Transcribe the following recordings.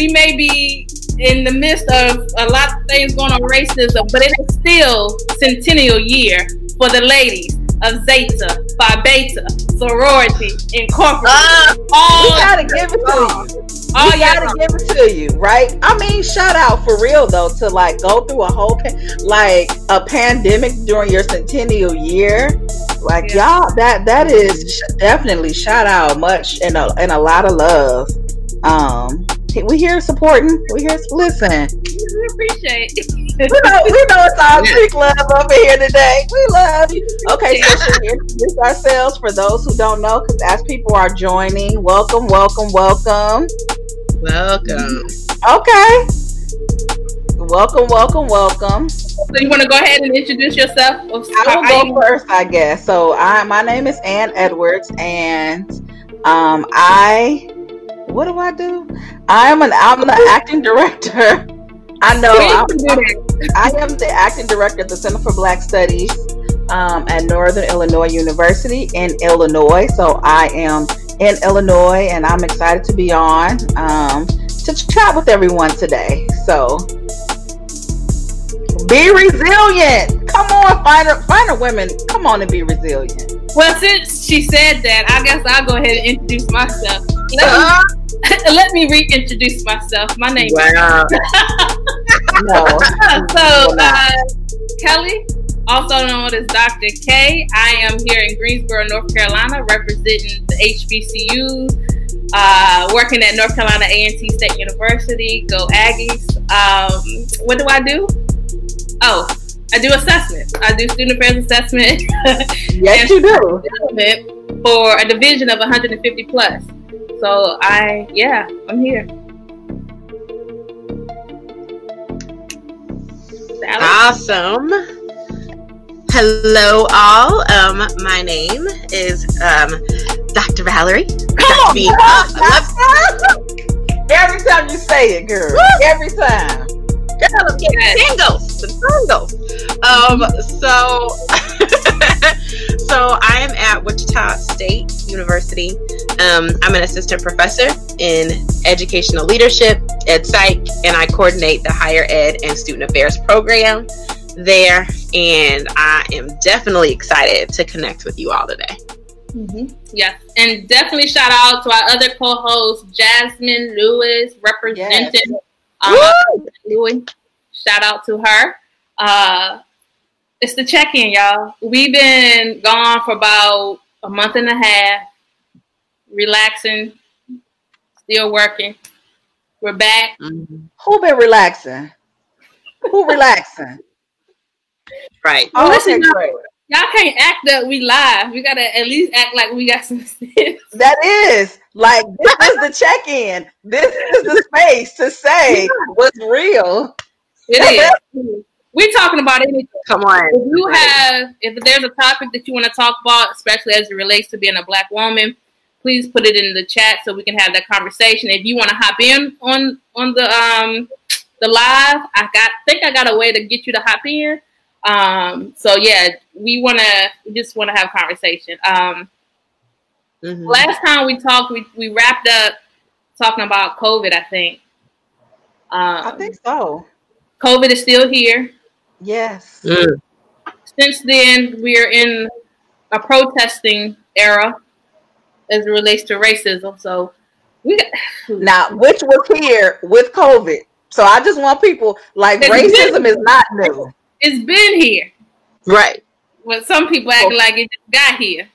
we may be in the midst of a lot of things going on racism, but it is still centennial year for the ladies of Zeta, Phi Beta, sorority, incorporated. Uh, all we gotta give it to you. We gotta give it to you, right? I mean, shout out for real though to like go through a whole like a pandemic during your centennial year. Like yeah. y'all, that that is definitely shout out much and a and a lot of love. Um, we here supporting. We here listen. We appreciate. we know we know it's all big love over here today. We love you. Okay, so should we introduce ourselves for those who don't know? Because as people are joining, welcome, welcome, welcome. Welcome. Okay. Welcome, welcome, welcome. So you want to go ahead and introduce yourself? I will go first, I guess. So I, my name is Ann Edwards, and um, I, what do I do? I'm an I'm the acting director. I know I'm, I am the acting director at the Center for Black Studies um, at Northern Illinois University in Illinois. So I am in Illinois, and I'm excited to be on um, to chat with everyone today. So be resilient. Come on, finder, finder women. Come on and be resilient. Well, since she said that, I guess I'll go ahead and introduce myself. Let, uh, me, let me reintroduce myself. My name wow. is. no. so, uh, Kelly, also known as Dr. K. I am here in Greensboro, North Carolina, representing the HBCUs, uh, working at North Carolina A&T State University. Go Aggies! Um, what do I do? Oh, I do assessment. I do student affairs assessment. yes, you do. For a division of 150 plus. So I, yeah, I'm here. Awesome. Hello, all. Um, my name is um, Dr. Valerie. Come Dr. on, Every time you say it, girl. Woo! Every time. Girl, get tingles, tingles. Um, so, so I am at Wichita State University. Um, I'm an assistant professor in educational leadership, at psych, and I coordinate the higher ed and student affairs program there, and I am definitely excited to connect with you all today. Mm-hmm. Yes, and definitely shout out to our other co-host Jasmine Lewis, representing yes. um, Louis. Shout out to her. Uh, it's the check-in, y'all. We've been gone for about a month and a half, relaxing, still working. We're back. Mm-hmm. Who been relaxing? Who relaxing? Right. Oh, listen, y'all, y'all can't act that we live. We gotta at least act like we got some sense. That is like this is the check-in. This is the space to say what's real. It is. We're talking about anything. Come on. If you have, if there's a topic that you want to talk about, especially as it relates to being a black woman, please put it in the chat so we can have that conversation. If you want to hop in on on the um the live, I got think I got a way to get you to hop in. Um, so yeah, we want to we just want to have conversation. Um, mm-hmm. Last time we talked, we we wrapped up talking about COVID. I think. Um, I think so. COVID is still here. Yes. Mm. Since then, we are in a protesting era as it relates to racism. So we got now, which was here with COVID. So I just want people like racism is not new. It's been here. Right. But some people act like it just got here.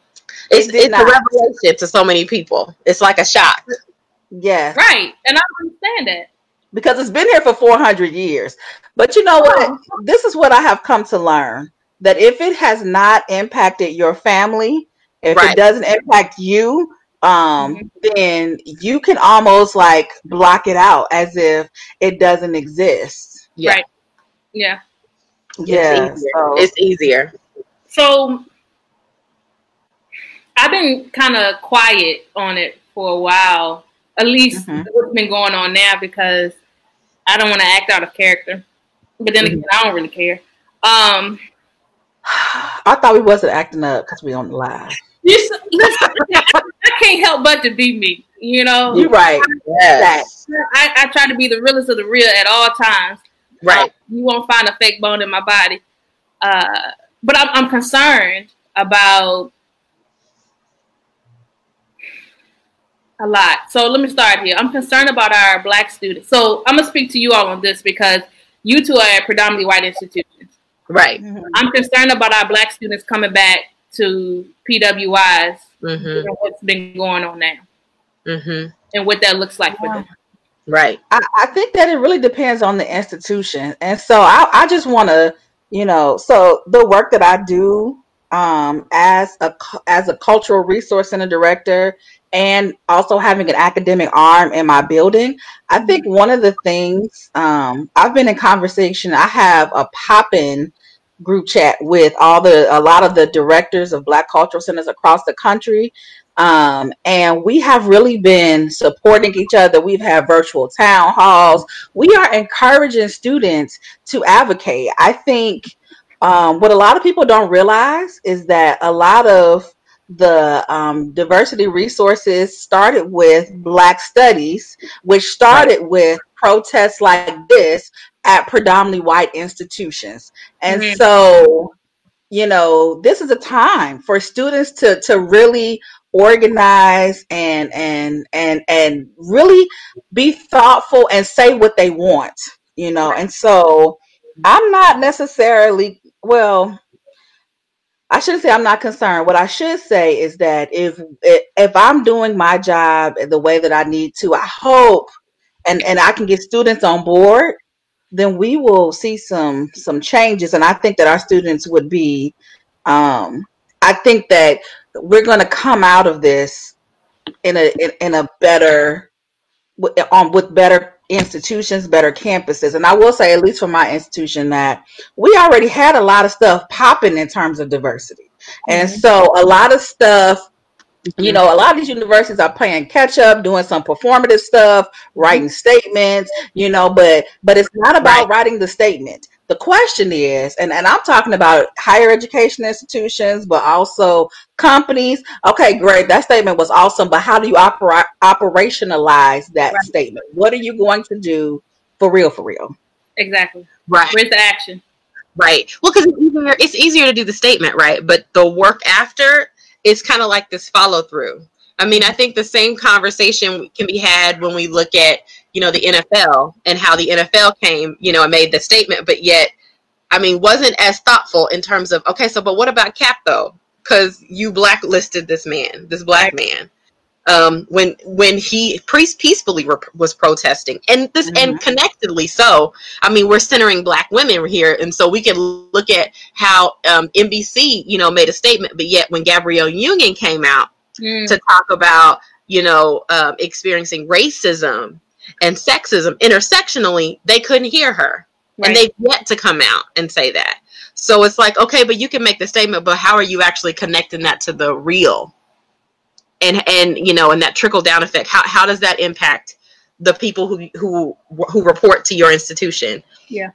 It's, it it's a revelation to so many people. It's like a shock. Yes. Right. And I understand that. Because it's been here for 400 years. But you know what? Oh. This is what I have come to learn that if it has not impacted your family, if right. it doesn't impact you, um, mm-hmm. then you can almost like block it out as if it doesn't exist. Yeah. Right. Yeah. Yeah, it's easier. So. It's easier. So I've been kind of quiet on it for a while. At least mm-hmm. what's been going on now because I don't want to act out of character. But then mm-hmm. again, I don't really care. Um, I thought we wasn't acting up because we don't lie. You, listen, I I can't help but to be me. You know, you're right. Yes. I, I try to be the realest of the real at all times. Right. Uh, you won't find a fake bone in my body. Uh, but I'm, I'm concerned about a lot. So let me start here. I'm concerned about our black students. So I'm gonna speak to you all on this because you two are at predominantly white institutions. Right. Mm-hmm. I'm concerned about our black students coming back to PWIs mm-hmm. what's been going on now. Mm-hmm. And what that looks like for them. Right. I, I, think that it really depends on the institution. And so I, I just want to, you know, so the work that I do um, as a as a cultural resource center director and also having an academic arm in my building, I think one of the things um, I've been in conversation. I have a pop-in group chat with all the a lot of the directors of Black cultural centers across the country um, and we have really been supporting each other. We've had virtual town halls. We are encouraging students to advocate. I think um, what a lot of people don't realize is that a lot of the um, diversity resources started with Black Studies, which started right. with protests like this at predominantly white institutions. And mm-hmm. so you know this is a time for students to to really organize and and and and really be thoughtful and say what they want you know and so i'm not necessarily well i shouldn't say i'm not concerned. What i should say is that if if i'm doing my job the way that i need to i hope and and i can get students on board then we will see some some changes. And i think that our students would be um i think that we're going to come out of this in a in, in a better on with better institutions, better campuses. And I will say, at least for my institution, that we already had a lot of stuff popping in terms of diversity. Mm-hmm. And so a lot of stuff you know, a lot of these universities are playing catch up, doing some performative stuff, writing statements, you know, but but it's not about right. writing the statement. The question is, and, and I'm talking about higher education institutions, but also companies. Okay, great. That statement was awesome, but how do you operate operationalize that right. statement? What are you going to do for real, for real? Exactly. Right. Where's the action? Right. Well, because it's easier, it's easier to do the statement, right? But the work after is kind of like this follow through. I mean, I think the same conversation can be had when we look at, you know, the NFL and how the NFL came, you know, and made the statement, but yet, I mean, wasn't as thoughtful in terms of, okay, so, but what about Kap though? Because you blacklisted this man, this black man, um, when when he priest peacefully re- was protesting, and this mm-hmm. and connectedly so. I mean, we're centering black women here, and so we can look at how um, NBC, you know, made a statement, but yet when Gabrielle Union came out mm. to talk about, you know, um, experiencing racism and sexism intersectionally, they couldn't hear her. Right. And they've yet to come out and say that. So it's like, okay, but you can make the statement, but how are you actually connecting that to the real? And and you know, and that trickle down effect, how how does that impact the people who who who report to your institution? Yeah.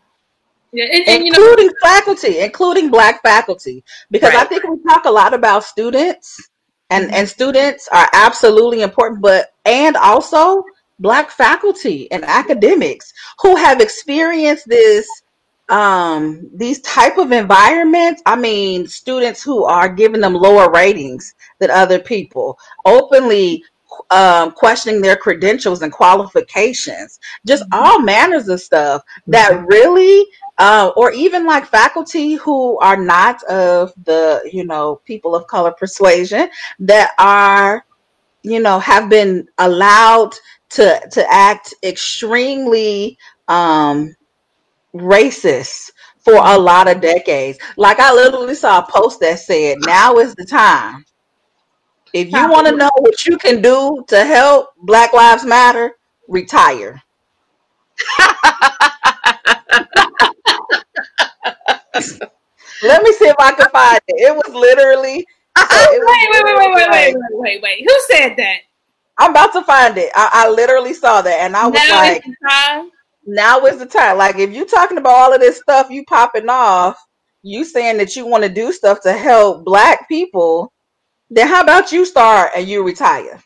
Yeah, and, and, including you know, faculty, including black faculty, because right. I think we talk a lot about students, and and students are absolutely important but and also black faculty and academics who have experienced this um these type of environments i mean students who are giving them lower ratings than other people openly um, questioning their credentials and qualifications, just mm-hmm. all manners of stuff that mm-hmm. really, uh, or even like faculty who are not of the, you know, people of color persuasion that are, you know, have been allowed to to act extremely um, racist for a lot of decades. Like I literally saw a post that said, "Now is the time if you want to know what you can do to help Black Lives Matter, retire. Let me see if I can find it. It was literally. So it was wait, wait, wait, wait, wait, wait, wait, wait. Who said that? I'm about to find it. I, I literally saw that, and I was now like, is time. "Now is the time." Like, if you're talking about all of this stuff, you popping off, you saying that you want to do stuff to help Black people then how about you start and you retire?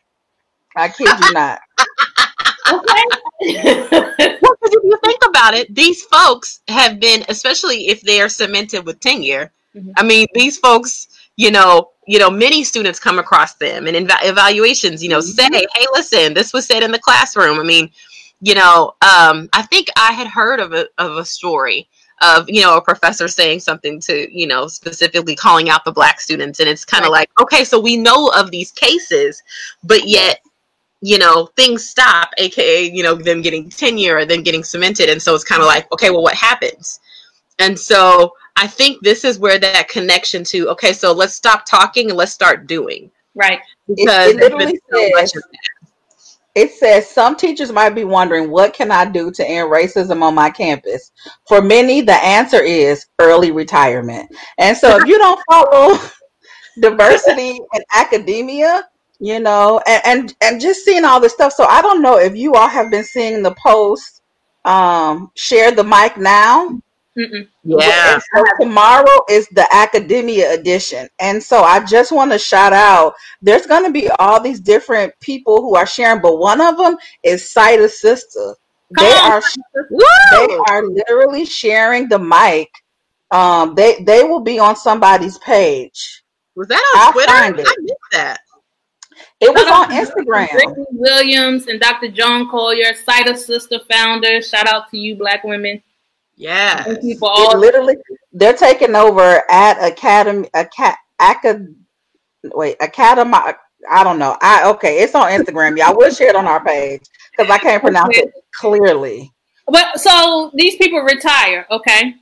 I kid you not. okay. well, if you think about it, these folks have been, especially if they are cemented with tenure. Mm-hmm. I mean, these folks, you know, you know, many students come across them and in evaluations, you know, mm-hmm. say, "Hey, listen, this was said in the classroom." I mean, you know, um, I think I had heard of a of a story of you know a professor saying something to you know specifically calling out the black students and it's kind of right. like okay so we know of these cases but yet you know things stop aka you know them getting tenure or then getting cemented and so it's kind of like okay well what happens and so i think this is where that connection to okay so let's stop talking and let's start doing. Right. Because it, it literally says, it says some teachers might be wondering what can i do to end racism on my campus? For many the answer is early retirement. And so if you don't follow diversity in academia you know and, and and just seeing all this stuff so i don't know if you all have been seeing the post um share the mic now Mm-mm. Yeah. So tomorrow is the academia edition. And so I just want to shout out there's going to be all these different people who are sharing, but one of them is CiteASista. They are they are literally sharing the mic. Um, they they will be on somebody's page. Was that on I'll Twitter? I missed that. It was on Instagram. Ricky Williams and Dr. Joan Collier, CiteASista founder. Shout out to you, Black women. Yeah. People literally they're taking over at Academy Acad Acad wait, Academy I don't know. I okay, it's on Instagram. Y'all will share it on our page because I can't pronounce it clearly. But so these people retire, okay?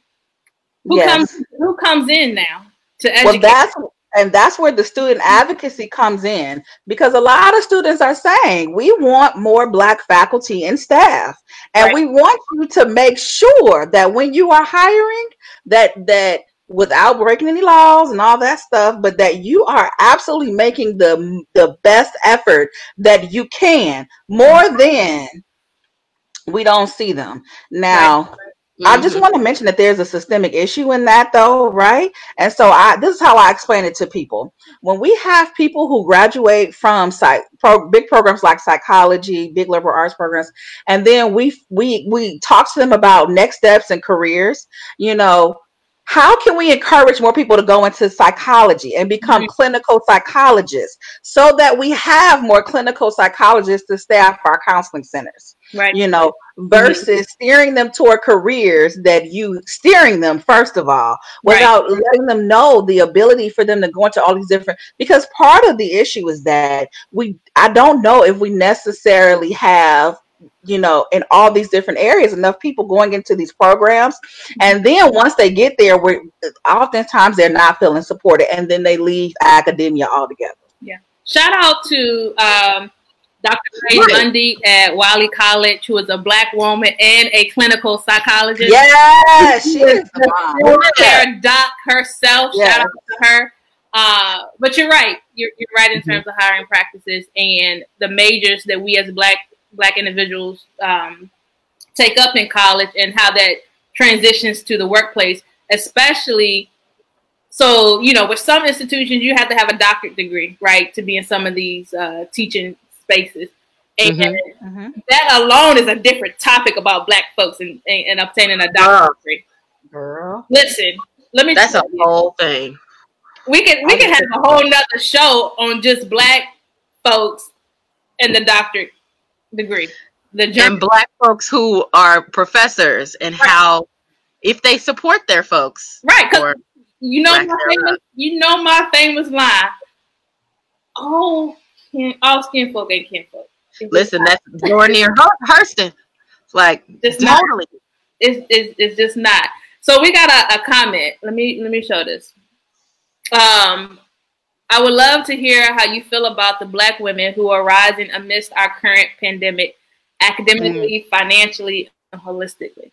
Who yes. comes who comes in now to educate? Well, that's and that's where the student advocacy comes in because a lot of students are saying we want more black faculty and staff and right. we want you to make sure that when you are hiring that that without breaking any laws and all that stuff but that you are absolutely making the the best effort that you can more mm-hmm. than we don't see them now right. I just mm-hmm. want to mention that there's a systemic issue in that though, right? And so I this is how I explain it to people. When we have people who graduate from psych pro, big programs like psychology, big liberal arts programs, and then we we we talk to them about next steps and careers, you know, how can we encourage more people to go into psychology and become mm-hmm. clinical psychologists so that we have more clinical psychologists to staff our counseling centers right you know versus mm-hmm. steering them toward careers that you steering them first of all without right. letting them know the ability for them to go into all these different because part of the issue is that we i don't know if we necessarily have you know in all these different areas enough people going into these programs and then once they get there we're oftentimes they're not feeling supported and then they leave academia altogether yeah shout out to um, Dr. Ray right. Lundy at Wiley College, who is a black woman and a clinical psychologist. Yes, she is the doc herself. Yes. Shout out to her. Uh, but you're right. You're, you're right in mm-hmm. terms of hiring practices and the majors that we as black black individuals um, take up in college and how that transitions to the workplace, especially. So, you know, with some institutions, you have to have a doctorate degree, right, to be in some of these uh, teaching spaces. And mm-hmm. Mm-hmm. that alone is a different topic about black folks and, and, and obtaining a doctorate degree. Girl. Listen, let me That's a whole thing. We can we can have a whole nother show on just black folks and the doctorate degree. The and black folks who are professors and right. how if they support their folks. Right, because you know my famous, you know my famous line. Oh, kin, all skin folk ain't kin folk. Listen, that's Zora Neale Hurston. Like it's totally. Not, it's, it's it's just not. So we got a, a comment. Let me let me show this. Um, I would love to hear how you feel about the black women who are rising amidst our current pandemic, academically, mm. financially, and holistically.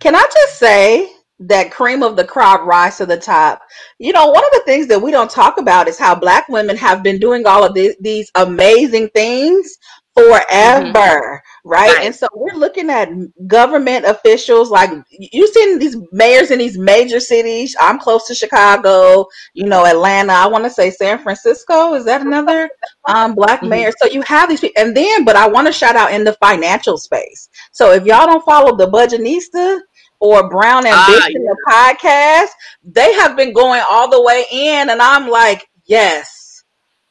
Can I just say that cream of the crop rise to the top? You know, one of the things that we don't talk about is how black women have been doing all of these, these amazing things forever. Mm-hmm right? right? And so we're looking at government officials like you've seen these mayors in these major cities. I'm close to Chicago, you know, Atlanta. I want to say San Francisco. Is that another um, black mm-hmm. mayor? So you have these people, and then, but I want to shout out in the financial space. So if y'all don't follow the Budgetnista or Brown Ambition, ah, yeah. the podcast, they have been going all the way in, and I'm like, yes,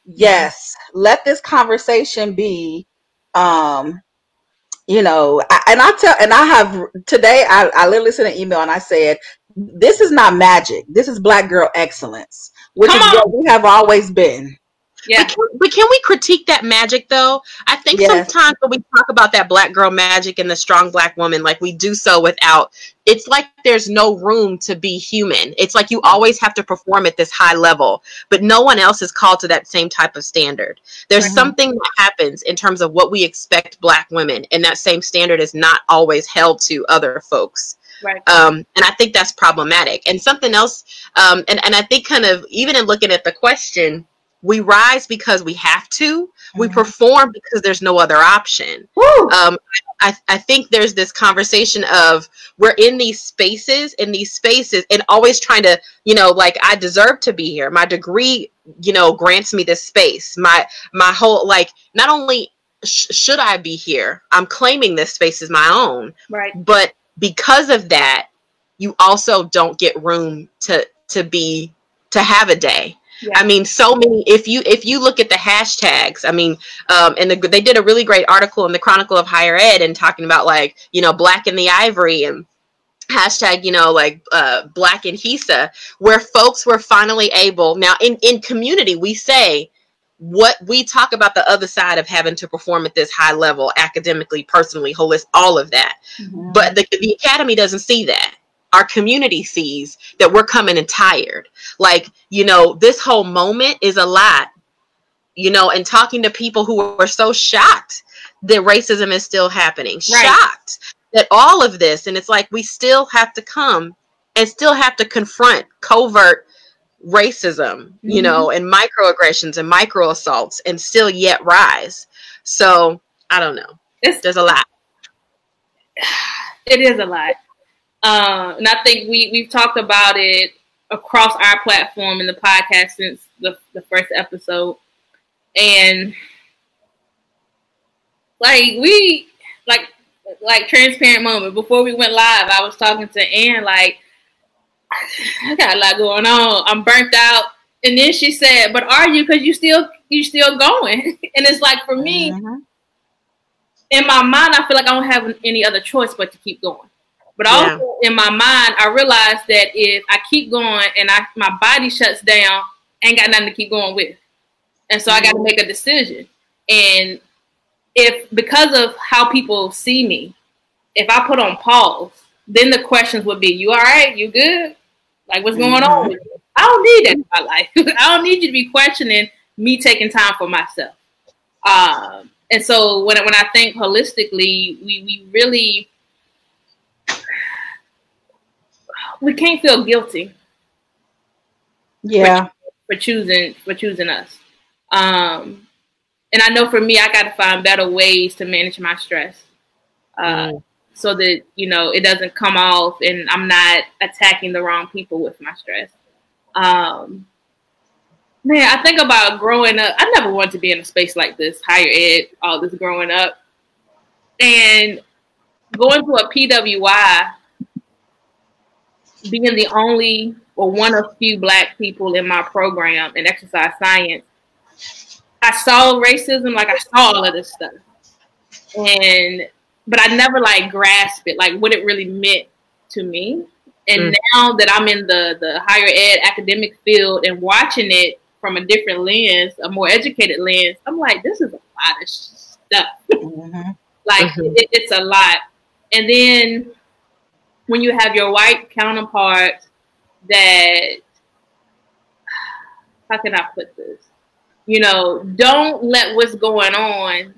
yes, let this conversation be um you know I, and i tell and i have today i, I literally sent an email and i said this is not magic this is black girl excellence which Come is on. what we have always been yeah. But can, but can, we critique that magic though? I think sometimes when we talk about that black girl magic and the strong black woman, like we do so without it's like there's no room to be human. It's like you always have to perform at this high level, but no one else is called to that same type of standard. There's mm-hmm. something that happens in terms of what we expect black women, and that same standard is not always held to other folks. Right. Um, and I think that's problematic. And something else, um, and, and I think kind of even in looking at the question, we rise because we have to. Mm-hmm. We perform because there's no other option. Um, I, I think there's this conversation of we're in these spaces, in these spaces, and always trying to, you know, like I deserve to be here. My degree, you know, grants me this space. My my whole like not only sh- should I be here, I'm claiming this space is my own. Right. But because of that, you also don't get room to to be to have a day yeah. I mean, so many. If you if you look at the hashtags, I mean, um, and the, they did a really great article in the Chronicle of Higher Ed and talking about like you know Black in the Ivory and hashtag you know like uh, Black in HISA, where folks were finally able. Now in in community, we say what we talk about the other side of having to perform at this high level academically personally holistic all of that mm-hmm. but the, the academy doesn't see that our community sees that we're coming in tired. Like, you know, this whole moment is a lot, you know, and talking to people who are so shocked that racism is still happening, right. shocked that all of this, and it's like we still have to come and still have to confront covert racism, mm-hmm. you know, and microaggressions and micro assaults and still yet rise. So I don't know. It's, There's a lot. It is a lot. Um, and I think we we've talked about it across our platform in the podcast since the the first episode, and like we like like transparent moment before we went live. I was talking to Ann like I got a lot going on. I'm burnt out. And then she said, "But are you? Because you still you still going." and it's like for me, mm-hmm. in my mind, I feel like I don't have any other choice but to keep going. But also yeah. in my mind, I realized that if I keep going and I my body shuts down, I ain't got nothing to keep going with. And so I got to make a decision. And if because of how people see me, if I put on pause, then the questions would be, "You all right? You good? Like what's going mm-hmm. on?" I don't need that in my life. I don't need you to be questioning me taking time for myself. Um, and so when when I think holistically, we we really we can't feel guilty. Yeah. For, for choosing for choosing us. Um, and I know for me, I got to find better ways to manage my stress, uh, mm. so that you know it doesn't come off, and I'm not attacking the wrong people with my stress. Um, man, I think about growing up. I never wanted to be in a space like this, higher ed, all this growing up, and going to a PWI being the only or one of few black people in my program in exercise science, I saw racism, like I saw all of this stuff. And but I never like grasped it, like what it really meant to me. And mm. now that I'm in the the higher ed academic field and watching it from a different lens, a more educated lens, I'm like, this is a lot of stuff. Mm-hmm. like mm-hmm. It, it's a lot. And then when you have your white counterparts that how can I put this? You know, don't let what's going on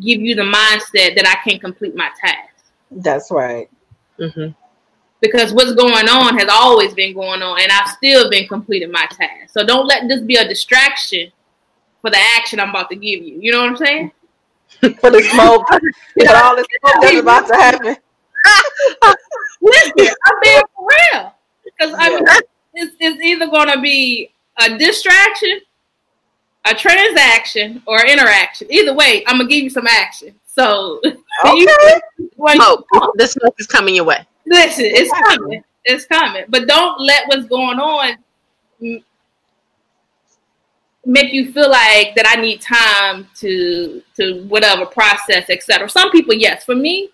give you the mindset that I can't complete my task. That's right. Mm-hmm. Because what's going on has always been going on, and I've still been completing my task. So don't let this be a distraction for the action I'm about to give you. You know what I'm saying? for the smoke, for all the smoke that's about to happen. Listen, I'm being for real. Because I mean, it's, it's either going to be a distraction, a transaction, or interaction. Either way, I'm gonna give you some action. So, okay. you, oh, smoke. the smoke is coming your way. Listen, it's coming. It's coming. But don't let what's going on make you feel like that I need time to to whatever process, etc. Some people, yes. For me,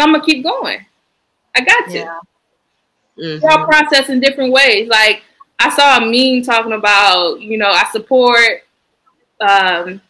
I'm gonna keep going. I got to. Yeah. Mm-hmm. We're all process in different ways. Like I saw a meme talking about, you know, I support, um,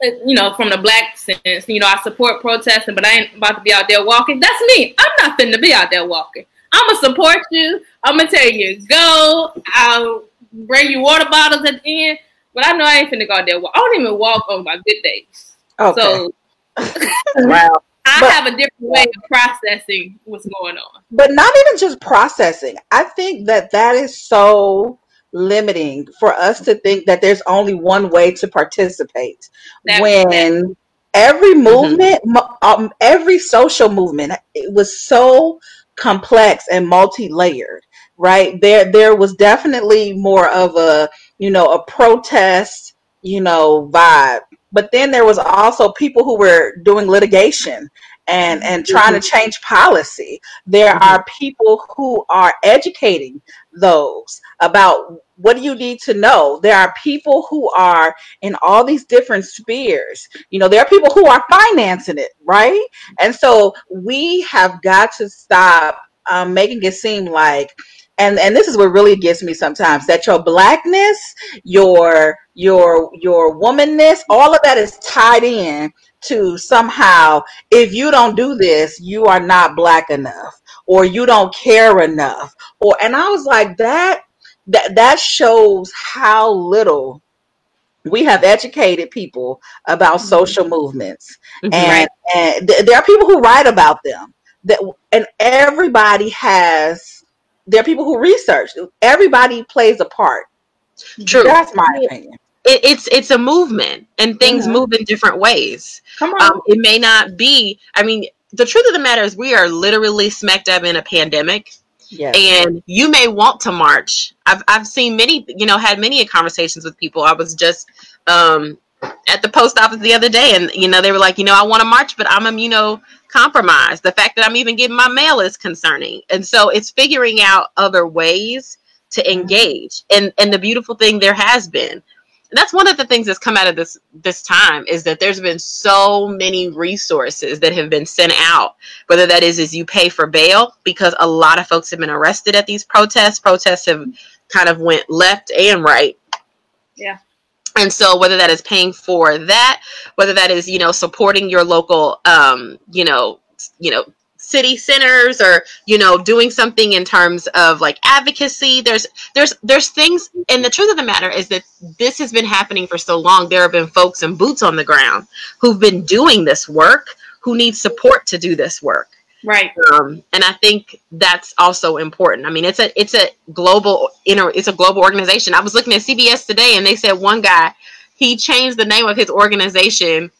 you know, from the black sense, you know, I support protesting, but I ain't about to be out there walking. That's me. I'm not finna be out there walking. I'm gonna support you. I'm gonna tell you go. I'll bring you water bottles at the end, but I know I ain't finna go out there. Walk. I don't even walk on my good days. Okay. So, wow. I but, have a different way of processing what's going on. But not even just processing. I think that that is so limiting for us to think that there's only one way to participate that, when that. every mm-hmm. movement mm-hmm. um, every social movement it was so complex and multi-layered right there there was definitely more of a you know a protest you know vibe but then there was also people who were doing litigation and and trying to mm-hmm. change policy there mm-hmm. are people who are educating those about what do you need to know there are people who are in all these different spheres you know there are people who are financing it right and so we have got to stop um, making it seem like and and this is what really gets me sometimes that your blackness your your your womanness all of that is tied in to somehow if you don't do this you are not black enough or you don't care enough or and i was like that that that shows how little we have educated people about mm-hmm. social movements mm-hmm. and, and th- there are people who write about them that and everybody has there are people who research. Everybody plays a part. True. That's my opinion. It, it's it's a movement, and things mm-hmm. move in different ways. Come on. Um, it may not be. I mean, the truth of the matter is, we are literally smack dab in a pandemic. Yes. And you may want to march. I've I've seen many, you know, had many conversations with people. I was just um, at the post office the other day, and you know, they were like, you know, I want to march, but I'm, um, you know, compromised. The fact that I'm even getting my mail is concerning. And so it's figuring out other ways to engage. And and the beautiful thing there has been. And that's one of the things that's come out of this this time is that there's been so many resources that have been sent out. Whether that is is you pay for bail because a lot of folks have been arrested at these protests. Protests have kind of went left and right. Yeah and so whether that is paying for that whether that is you know supporting your local um you know you know city centers or you know doing something in terms of like advocacy there's there's there's things and the truth of the matter is that this has been happening for so long there have been folks in boots on the ground who've been doing this work who need support to do this work right. Um, and i think that's also important. I mean it's a it's a global you know it's a global organization. I was looking at cbs today and they said one guy he changed the name of his organization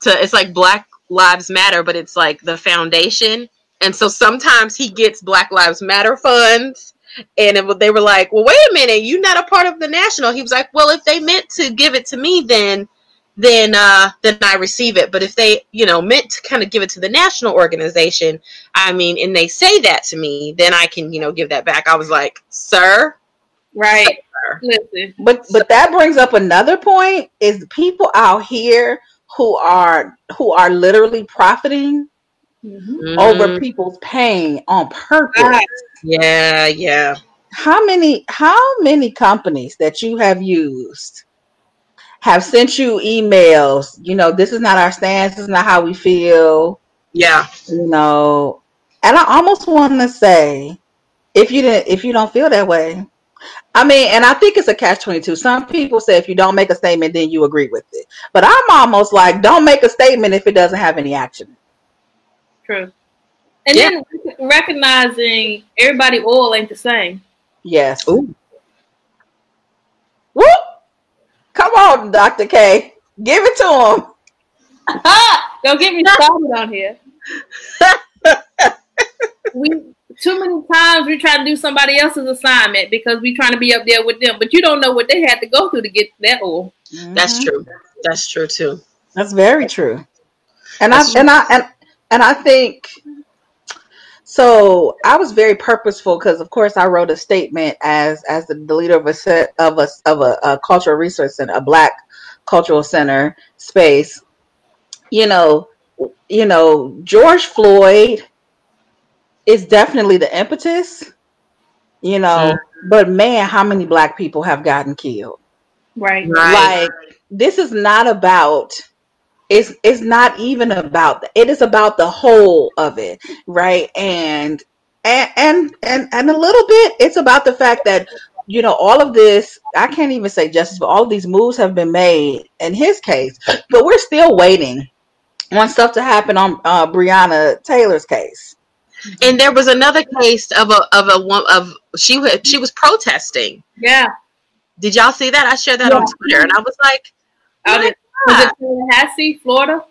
to it's like black lives matter but it's like the foundation. And so sometimes he gets black lives matter funds and it, they were like well wait a minute you're not a part of the national. He was like well if they meant to give it to me then then uh then I receive it. But if they, you know, meant to kind of give it to the national organization, I mean, and they say that to me, then I can, you know, give that back. I was like, sir. Right. Sir. Listen. But but that brings up another point is people out here who are who are literally profiting mm-hmm. over people's pain on purpose. Yeah, yeah. How many how many companies that you have used have sent you emails, you know, this is not our stance, this is not how we feel. Yeah. You know, and I almost want to say, if you didn't, if you don't feel that way, I mean, and I think it's a catch 22. Some people say if you don't make a statement, then you agree with it. But I'm almost like, don't make a statement if it doesn't have any action. True. And yeah. then recognizing everybody oil ain't the same. Yes. Ooh. Whoop. Come on, Dr. K. Give it to him. Don't get me started on here. we too many times we try to do somebody else's assignment because we trying to be up there with them, but you don't know what they had to go through to get that oil. Mm-hmm. That's true. That's true too. That's very true. And That's I true. and I and and I think so I was very purposeful because, of course, I wrote a statement as as the, the leader of a set of a of a, a cultural resource center, a Black cultural center space. You know, you know, George Floyd is definitely the impetus. You know, mm-hmm. but man, how many Black people have gotten killed? Right. right. Like this is not about it's it's not even about it is about the whole of it right? And and and and, and a little bit it's about the fact that you know all of this i can't even say justice but all of these moves have been made in his case but we're still waiting on stuff to happen on uh, breonna taylor's case. And there was another case of a of a one of she she was protesting. Yeah. Did y'all see that? I shared that yeah. on twitter and i was like was it Tallahassee, Florida?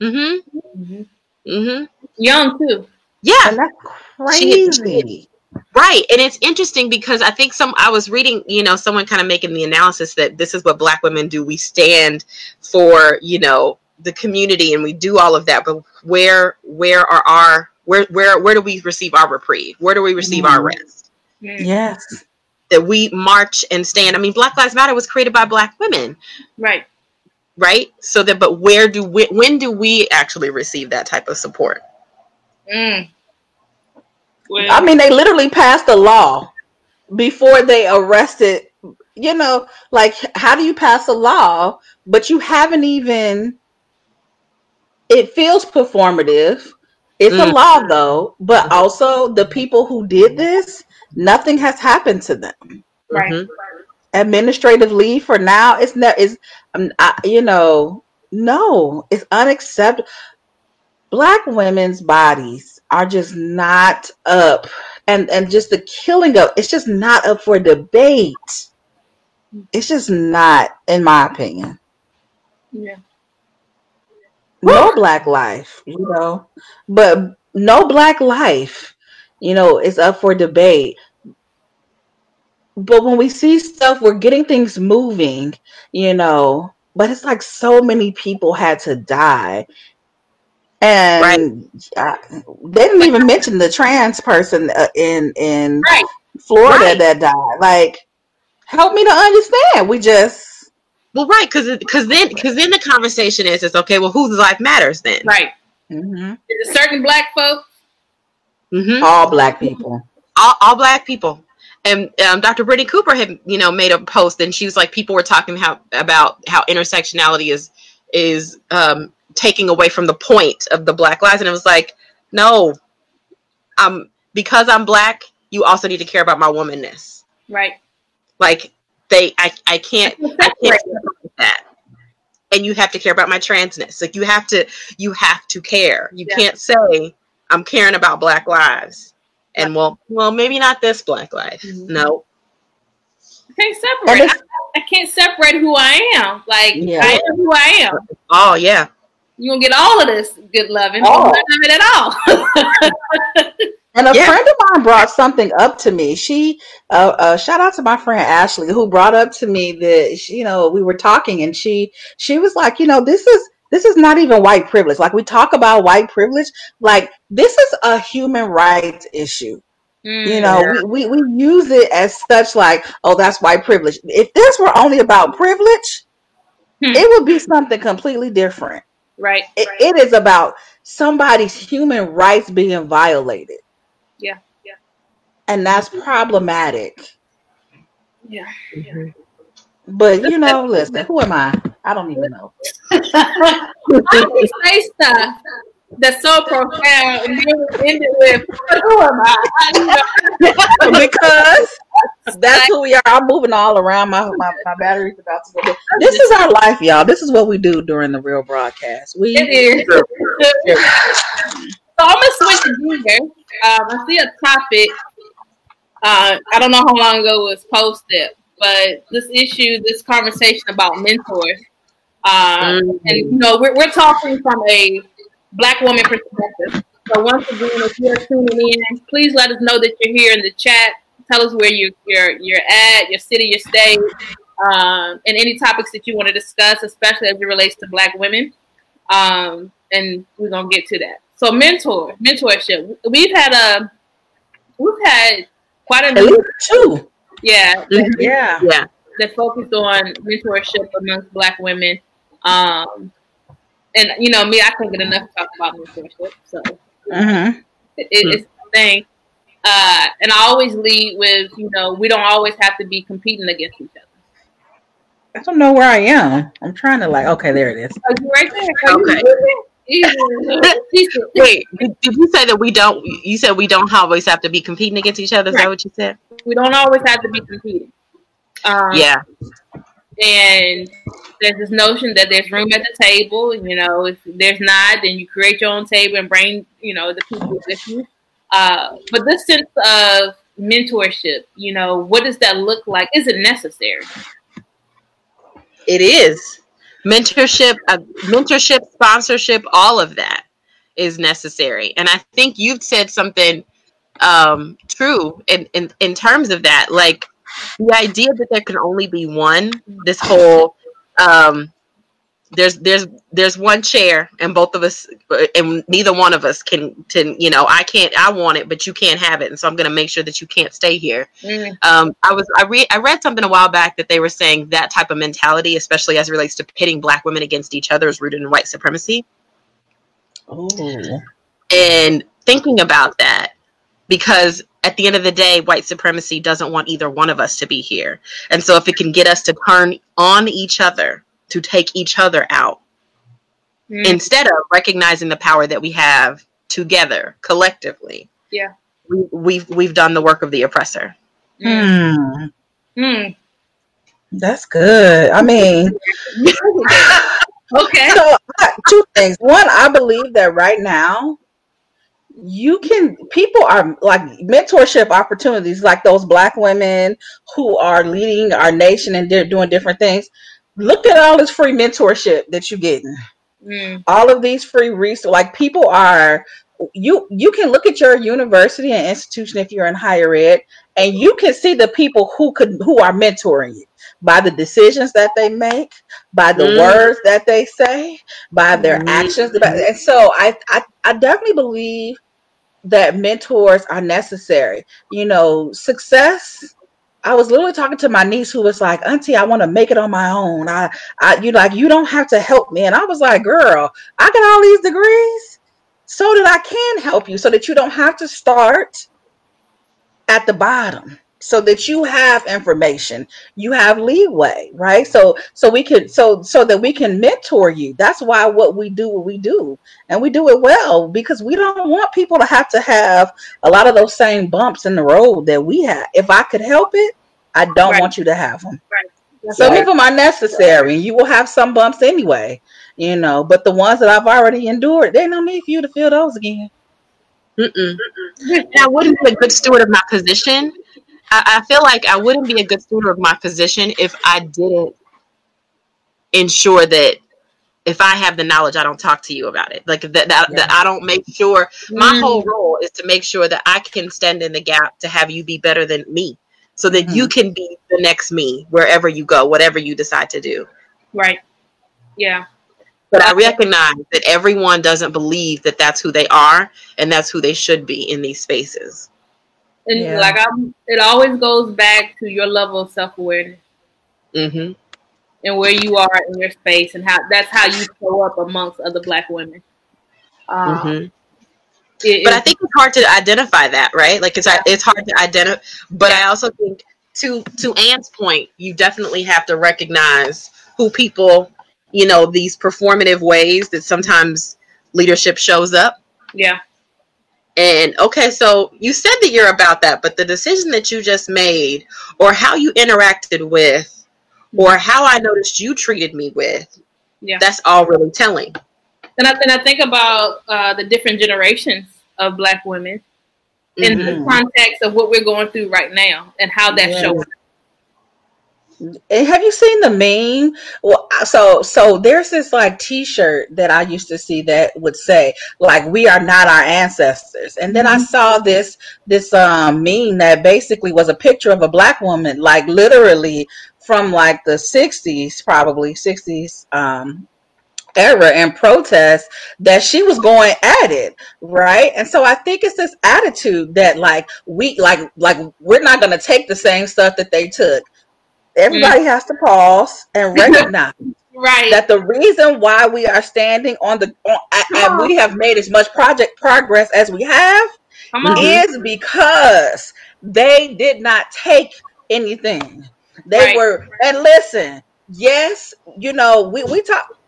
Mm-hmm. Mm-hmm. mm-hmm. Young too. Yeah. And that's crazy. She, right. And it's interesting because I think some I was reading, you know, someone kind of making the analysis that this is what black women do. We stand for, you know, the community and we do all of that. But where where are our where where where do we receive our reprieve? Where do we receive mm-hmm. our rest? Yes. That we march and stand. I mean, Black Lives Matter was created by black women. Right right? So that but where do we when do we actually receive that type of support? Mm. well, i mean they literally passed a law before they arrested you know like how do you pass a law but you haven't even it feels performative. It's mm. a law though but also the people who did this nothing has happened to them. Right mm-hmm administrative leave for now. It's not. It's um, I, you know, no, it's unacceptable. Black women's bodies are just not up, and and just the killing of it's just not up for debate. It's just not, in my opinion. Yeah. No black life, you know, but no black life, you know, is up for debate but when we see stuff, we're getting things moving, you know. But it's like so many people had to die, and right. they didn't even mention the trans person uh, in in right. Florida right. that died. Like, help me to understand. We just well, right, because because then because then the conversation is it's okay. Well, whose life matters then? Right. Mm-hmm. Is it certain black folks? Mm-hmm. All black people. All, all black people and um, Dr. Brittney Cooper had, you know, made a post, and she was like, people were talking how about how intersectionality is is um, taking away from the point of the Black lives, and it was like, no, I'm because I'm black. You also need to care about my womanness, right? Like they, I, I can't, I can't that. And you have to care about my transness. Like you have to, you have to care. You yeah. can't say I'm caring about Black lives and well, well, maybe not this black life. Mm-hmm. No. I can't separate. I, I, can't separate who I am. Like yeah. I am who I am. Oh yeah. You gonna get all of this good loving, oh. none of it at all. and a yeah. friend of mine brought something up to me. She, uh, uh, shout out to my friend Ashley, who brought up to me that she, you know we were talking, and she she was like, you know, this is this is not even white privilege. Like we talk about white privilege, like this is a human rights issue. Mm, you know, yeah. we, we, we use it as such like, oh, that's white privilege. If this were only about privilege, hmm. it would be something completely different. Right, it, right. it is about somebody's human rights being violated. Yeah, yeah. And that's problematic. Yeah. yeah. But you know, listen, who am I? I don't even know. I say stuff that's so profound and you end it with who am I? because that's who we are. I'm moving all around. My my, my battery's about to go. This is our life, y'all. This is what we do during the real broadcast. We it is. so I'm gonna switch to gears. Um, I see a topic. Uh, I don't know how long ago it was posted, but this issue, this conversation about mentors Um, mm-hmm. And you know, we're we're talking from a black woman perspective. So once again, if you're tuning in, please let us know that you're here in the chat. Tell us where you, you're you're at, your city, your state, um, and any topics that you want to discuss, especially as it relates to Black women. Um, and we're gonna get to that. So mentor, mentorship. We've had a, we've had quite a new two. Yeah, mm-hmm. yeah, yeah. That focused on mentorship amongst Black women. Um, and you know me, I can't get enough to talk about mentorship. So mm-hmm. it, it's a thing. Uh, and I always lead with, you know, we don't always have to be competing against each other. I don't know where I am. I'm trying to like. Okay, there it is. Are you right there? Are okay. Wait, did, did, you say that we don't? You said we don't always have to be competing against each other. Is right. that what you said? We don't always have to be competing. Um, yeah. And there's this notion that there's room at the table. You know, if there's not, then you create your own table and bring you know the people with you. Uh, but this sense of mentorship, you know, what does that look like? Is it necessary? It is mentorship, uh, mentorship, sponsorship, all of that is necessary. And I think you've said something um, true in, in in terms of that. Like the idea that there can only be one. This whole um, there's there's there's one chair and both of us and neither one of us can can you know i can't i want it but you can't have it and so i'm going to make sure that you can't stay here mm. um, i was i read i read something a while back that they were saying that type of mentality especially as it relates to pitting black women against each other is rooted in white supremacy oh and thinking about that because at the end of the day, white supremacy doesn't want either one of us to be here. And so, if it can get us to turn on each other to take each other out mm. instead of recognizing the power that we have together collectively. Yeah. We, have we've, we've done the work of the oppressor. Mm. Mm. That's good. I mean, okay. So, two things. One, I believe that right now, you can people are like mentorship opportunities like those black women who are leading our nation and they're doing different things look at all this free mentorship that you're getting. Mm. All of these free resources, like people are you you can look at your university and institution if you're in higher ed and you can see the people who could who are mentoring you by the decisions that they make by the mm. words that they say by their mm. actions and so I, I i definitely believe that mentors are necessary you know success I was literally talking to my niece who was like, Auntie, I want to make it on my own. I, I, you like, you don't have to help me. And I was like, Girl, I got all these degrees so that I can help you, so that you don't have to start at the bottom so that you have information you have leeway right? So so we can so so that we can mentor you. That's why what we do what we do. And we do it well because we don't want people to have to have a lot of those same bumps in the road that we have. If i could help it i don't right. want you to have them right. some of them are necessary you will have some bumps anyway you know but the ones that i've already endured they don't need for you to feel those again. Mm-mm. And I wouldn't be a good steward of my position I, I feel like I wouldn't be a good steward of my position if I didn't ensure that if I have the knowledge, I don't talk to you about it. Like that, that, yeah. that I don't make sure. My mm. whole role is to make sure that I can stand in the gap to have you be better than me, so that mm. you can be the next me wherever you go, whatever you decide to do. Right. Yeah. But I recognize that everyone doesn't believe that that's who they are and that's who they should be in these spaces. And yeah. like I'm, it always goes back to your level of self awareness. Mm-hmm. And where you are in your space, and how that's how you show up amongst other Black women. Um, mm-hmm. It, but I think it's hard to identify that, right? Like it's yeah. it's hard to identify. But I also think, to to Anne's point, you definitely have to recognize who people, you know, these performative ways that sometimes leadership shows up. Yeah. And okay, so you said that you're about that, but the decision that you just made, or how you interacted with, or how I noticed you treated me with, yeah, that's all really telling. And I, and I think about uh, the different generations of Black women in mm-hmm. the context of what we're going through right now and how that shows. Have you seen the meme? Well, so so there's this like T-shirt that I used to see that would say like "We are not our ancestors," and then mm-hmm. I saw this this um, meme that basically was a picture of a black woman, like literally from like the '60s, probably '60s um, era and protest that she was going at it right and so i think it's this attitude that like we like like we're not going to take the same stuff that they took everybody mm. has to pause and recognize right that the reason why we are standing on the on, and we have made as much project progress as we have is because they did not take anything. They right. were and listen yes you know we we talk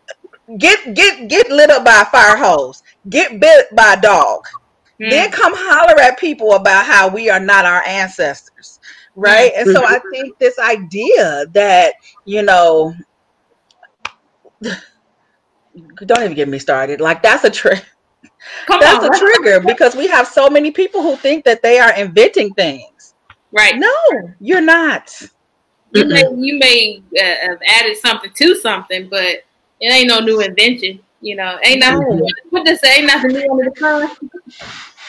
get get get lit up by a fire hose. Get bit by a dog. Mm. then come holler at people about how we are not our ancestors right? And so I think this idea that, you know, don't even get me started. Like that's a trick. That's on. a trigger because we have so many people who think that they are inventing things. Right. No, you're not. You may you may uh, have added something to something, but it ain't no new invention. You know, ain't nothing. What to say? Ain't nothing new under the sun.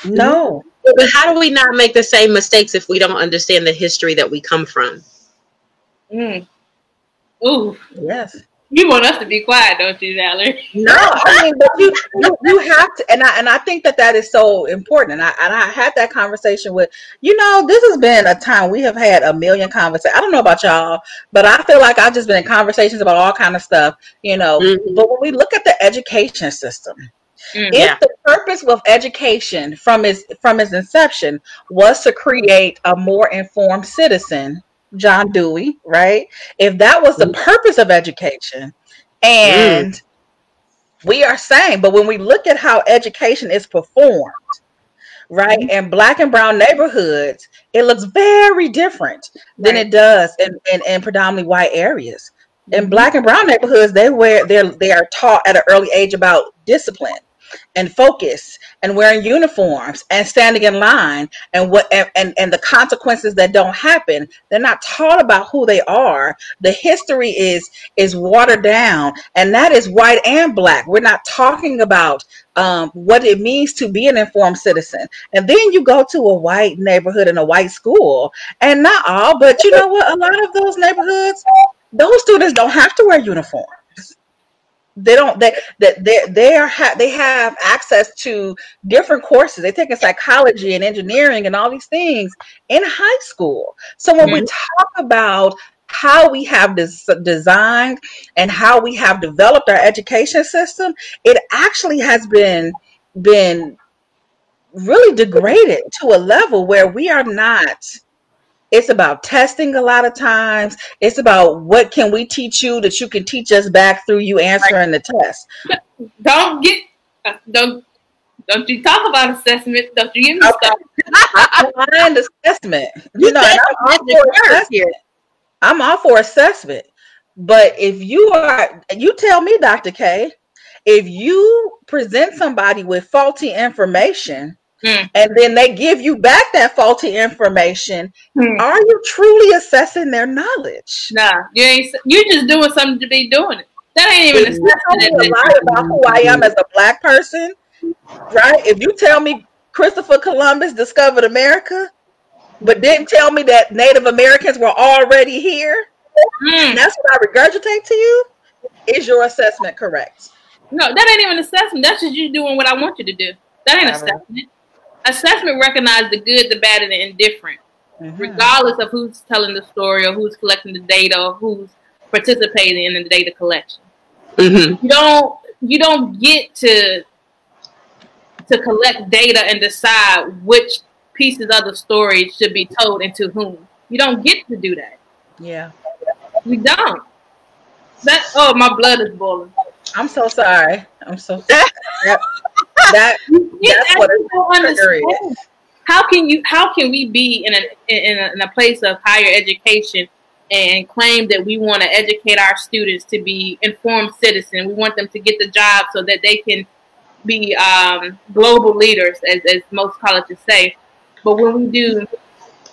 No. But how do we not make the same mistakes if we don't understand the history that we come from? Mm. Ooh. Yes. You want us to be quiet, don't you, Valerie? No, I mean, but you, you, you have to, and I and I think that that is so important. And I and I had that conversation with, you know, this has been a time we have had a million conversations. I don't know about y'all, but I feel like I've just been in conversations about all kind of stuff, you know. Mm-hmm. But when we look at the education system, Mm, if yeah. the purpose of education from its from its inception was to create a more informed citizen, John Dewey, right? If that was the mm. purpose of education, and mm. we are saying, but when we look at how education is performed, right, mm. in black and brown neighborhoods, it looks very different than right. it does in, in, in predominantly white areas in mm-hmm. black and brown neighborhoods they wear they they are taught at an early age about discipline and focus and wearing uniforms and standing in line and what and, and, and, the consequences that don't happen. They're not taught about who they are. The history is is watered down and that is white and black. We're not talking about um, what it means to be an informed citizen. And then you go to a white neighborhood in a white school and not all but you know what? A lot of those neighborhoods those students don't have to wear uniforms they don't they that they they are ha- they have access to different courses they take in psychology and engineering and all these things in high school so when mm-hmm. we talk about how we have this designed and how we have developed our education system it actually has been been really degraded to a level where we are not it's about testing a lot of times. It's about what can we teach you that you can teach us back through you answering the test. Don't get uh, don't don't you talk about assessment? Don't you give me okay. stuff? I assessment. You, you know, I'm all for assessment. I'm all for assessment. But if you are, you tell me, Dr. K, if you present somebody with faulty information, Mm. And then they give you back that faulty information. Mm. Are you truly assessing their knowledge? Nah, you ain't. You're just doing something to be doing it. That ain't even if assessing. You a lie about who I am as a black person, right? If you tell me Christopher Columbus discovered America, but didn't tell me that Native Americans were already here, mm. that's what I regurgitate to you. Is your assessment correct? No, that ain't even assessment. That's just you doing what I want you to do. That ain't assessment assessment recognizes the good, the bad, and the indifferent, mm-hmm. regardless of who's telling the story or who's collecting the data or who's participating in the data collection. Mm-hmm. You don't you don't get to to collect data and decide which pieces of the story should be told and to whom. You don't get to do that. Yeah. We don't. That oh my blood is boiling. I'm so sorry. I'm so sorry. that that's what a How can you? How can we be in a, in a in a place of higher education and claim that we want to educate our students to be informed citizens? We want them to get the job so that they can be um, global leaders, as, as most colleges say. But when we do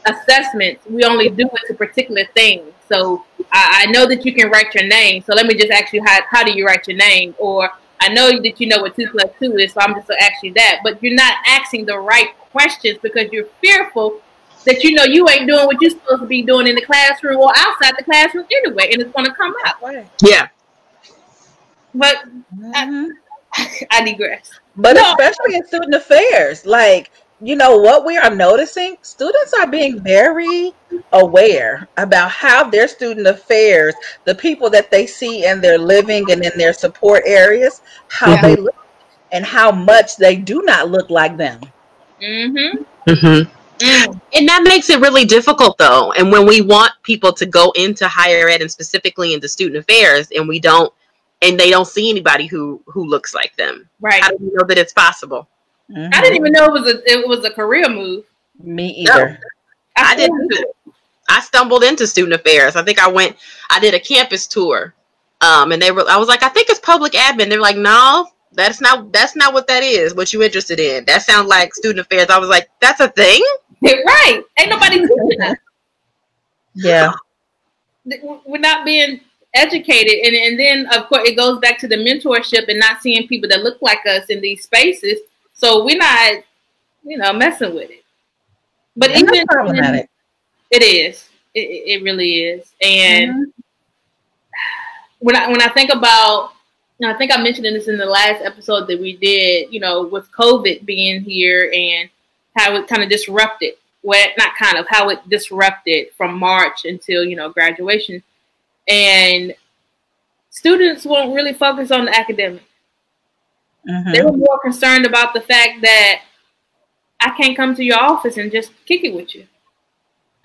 assessments, we only do it to particular things. So I, I, know that you can write your name, so let me just ask you how how do you write your name? Or I know that you know what two plus two is, so I'm just gonna ask you that. But you're not asking the right questions because you're fearful that you know you ain't doing what you're supposed to be doing in the classroom or outside the classroom anyway, and it's gonna come out. Yeah. But mm-hmm. I, I digress. But no. especially in student affairs, like you know what we are noticing students are being very aware about how their student affairs the people that they see in their living and in their support areas how yeah. they look and how much they do not look like them mm-hmm. Mm-hmm. Mm. And that makes it really difficult though. And when we want people to go into higher ed and specifically into student affairs and we don't and they don't see anybody who who looks like them. Right. How do we know that it's possible? Mm-hmm. I didn't even know it was a it was a career move. Me either. No, I, I didn't. I stumbled into student affairs. I think I went. I did a campus tour, um, and they were. I was like, I think it's public admin. They're like, no, that's not. That's not what that is. What you interested in? That sounds like student affairs. I was like, that's a thing. right. Ain't nobody doing that. Yeah. We're not being educated, and and then of course it goes back to the mentorship and not seeing people that look like us in these spaces so we're not, you know, messing with it. But yeah, even problematic. It is. It, it really is. And mm-hmm. when I when I think about I think I mentioned this in the last episode that we did, you know, with COVID being here and how it kind of disrupted, well, not kind of, how it disrupted from March until, you know, graduation. And students won't really focus on the academic. Mm-hmm. They were more concerned about the fact that I can't come to your office and just kick it with you.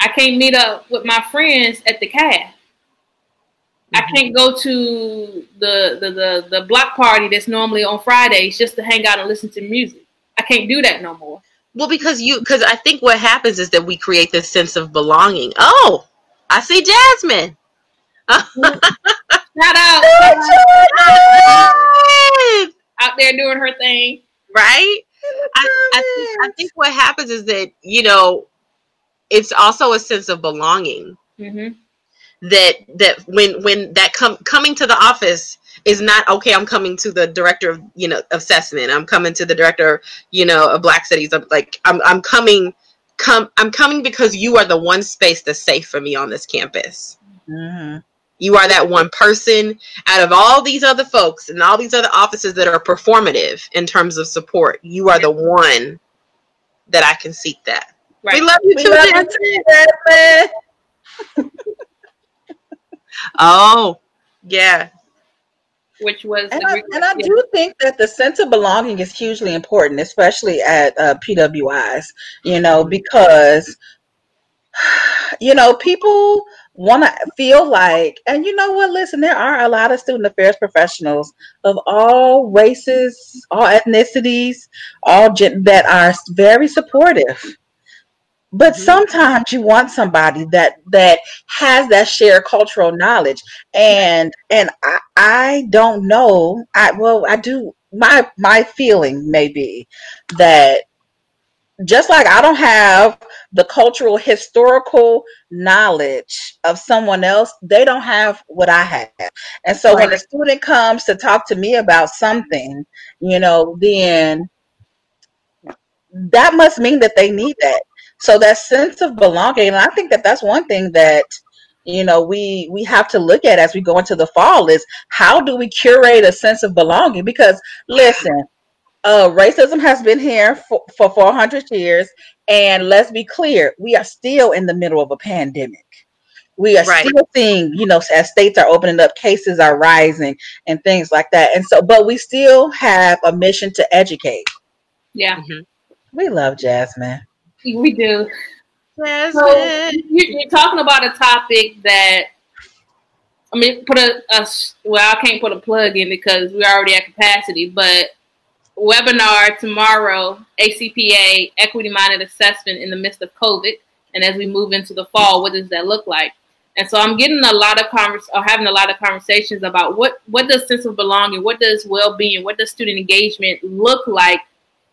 I can't meet up with my friends at the caf. Mm-hmm. I can't go to the, the, the the block party that's normally on Fridays just to hang out and listen to music. I can't do that no more. Well, because you because I think what happens is that we create this sense of belonging. Oh, I see Jasmine. Shout out out there doing her thing. Right? I, I, I, think what happens is that, you know, it's also a sense of belonging. Mm-hmm. That that when when that come coming to the office is not okay. I'm coming to the director of you know assessment. I'm coming to the director, you know, of Black Studies. I'm like I'm I'm coming come I'm coming because you are the one space that's safe for me on this campus. Mm-hmm. You are that one person out of all these other folks and all these other offices that are performative in terms of support. You are the one that I can seek that. Right. We love you we too, love you oh, yeah. Which was, and I, and I do think that the sense of belonging is hugely important, especially at uh, PWIs. You know, because you know people want to feel like, and you know what? Listen, there are a lot of student affairs professionals of all races, all ethnicities, all gen- that are very supportive. But mm-hmm. sometimes you want somebody that that has that shared cultural knowledge, and and I, I don't know. I well, I do. My my feeling may be that just like I don't have the cultural historical knowledge of someone else, they don't have what I have. And so right. when a student comes to talk to me about something, you know, then that must mean that they need that. So that sense of belonging, and I think that that's one thing that you know we we have to look at as we go into the fall is how do we curate a sense of belonging because listen uh, racism has been here for, for 400 years. And let's be clear, we are still in the middle of a pandemic. We are right. still seeing, you know, as states are opening up, cases are rising and things like that. And so, but we still have a mission to educate. Yeah. Mm-hmm. We love Jasmine. We do. Jasmine. So you're talking about a topic that I mean, put a, a, well, I can't put a plug in because we're already at capacity, but webinar tomorrow, ACPA Equity Minded Assessment in the midst of COVID. And as we move into the fall, what does that look like? And so I'm getting a lot of convers or having a lot of conversations about what what does sense of belonging, what does well being, what does student engagement look like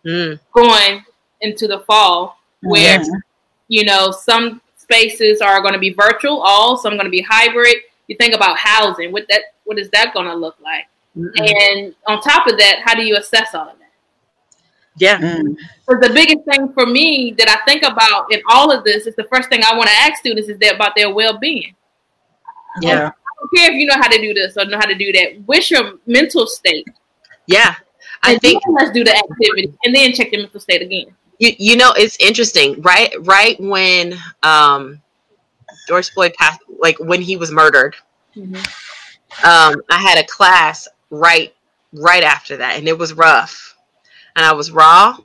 mm. going into the fall, where mm. you know some spaces are going to be virtual, all some going to be hybrid, You think about housing. What that what is that going to look like? Mm-hmm. And on top of that, how do you assess all of that? Yeah. Mm. So the biggest thing for me that I think about in all of this is the first thing I want to ask students is that about their well being. Yeah. I don't care if you know how to do this or know how to do that. What's your mental state? Yeah. I and think let's do the activity and then check the mental state again. You, you know it's interesting, right? Right when um George Floyd passed, like when he was murdered, mm-hmm. um, I had a class right right after that, and it was rough, and I was raw,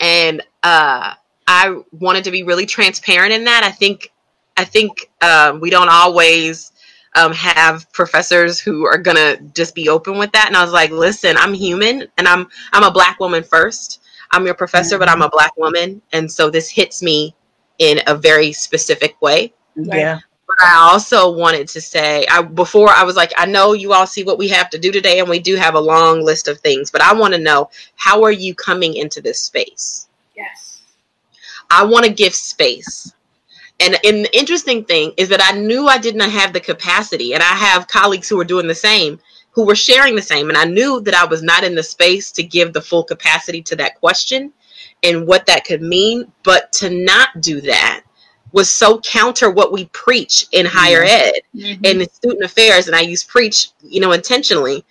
and uh, I wanted to be really transparent in that. I think I think uh, we don't always um, have professors who are gonna just be open with that. And I was like, listen, I'm human, and I'm I'm a black woman first. I'm your professor, but I'm a black woman, and so this hits me in a very specific way. Yeah. But I also wanted to say, I before I was like, I know you all see what we have to do today, and we do have a long list of things, but I want to know how are you coming into this space? Yes. I want to give space. And, and the interesting thing is that I knew I did not have the capacity, and I have colleagues who are doing the same, who were sharing the same. And I knew that I was not in the space to give the full capacity to that question and what that could mean. But to not do that was so counter what we preach in higher ed mm-hmm. and in student affairs. And I use preach, you know, intentionally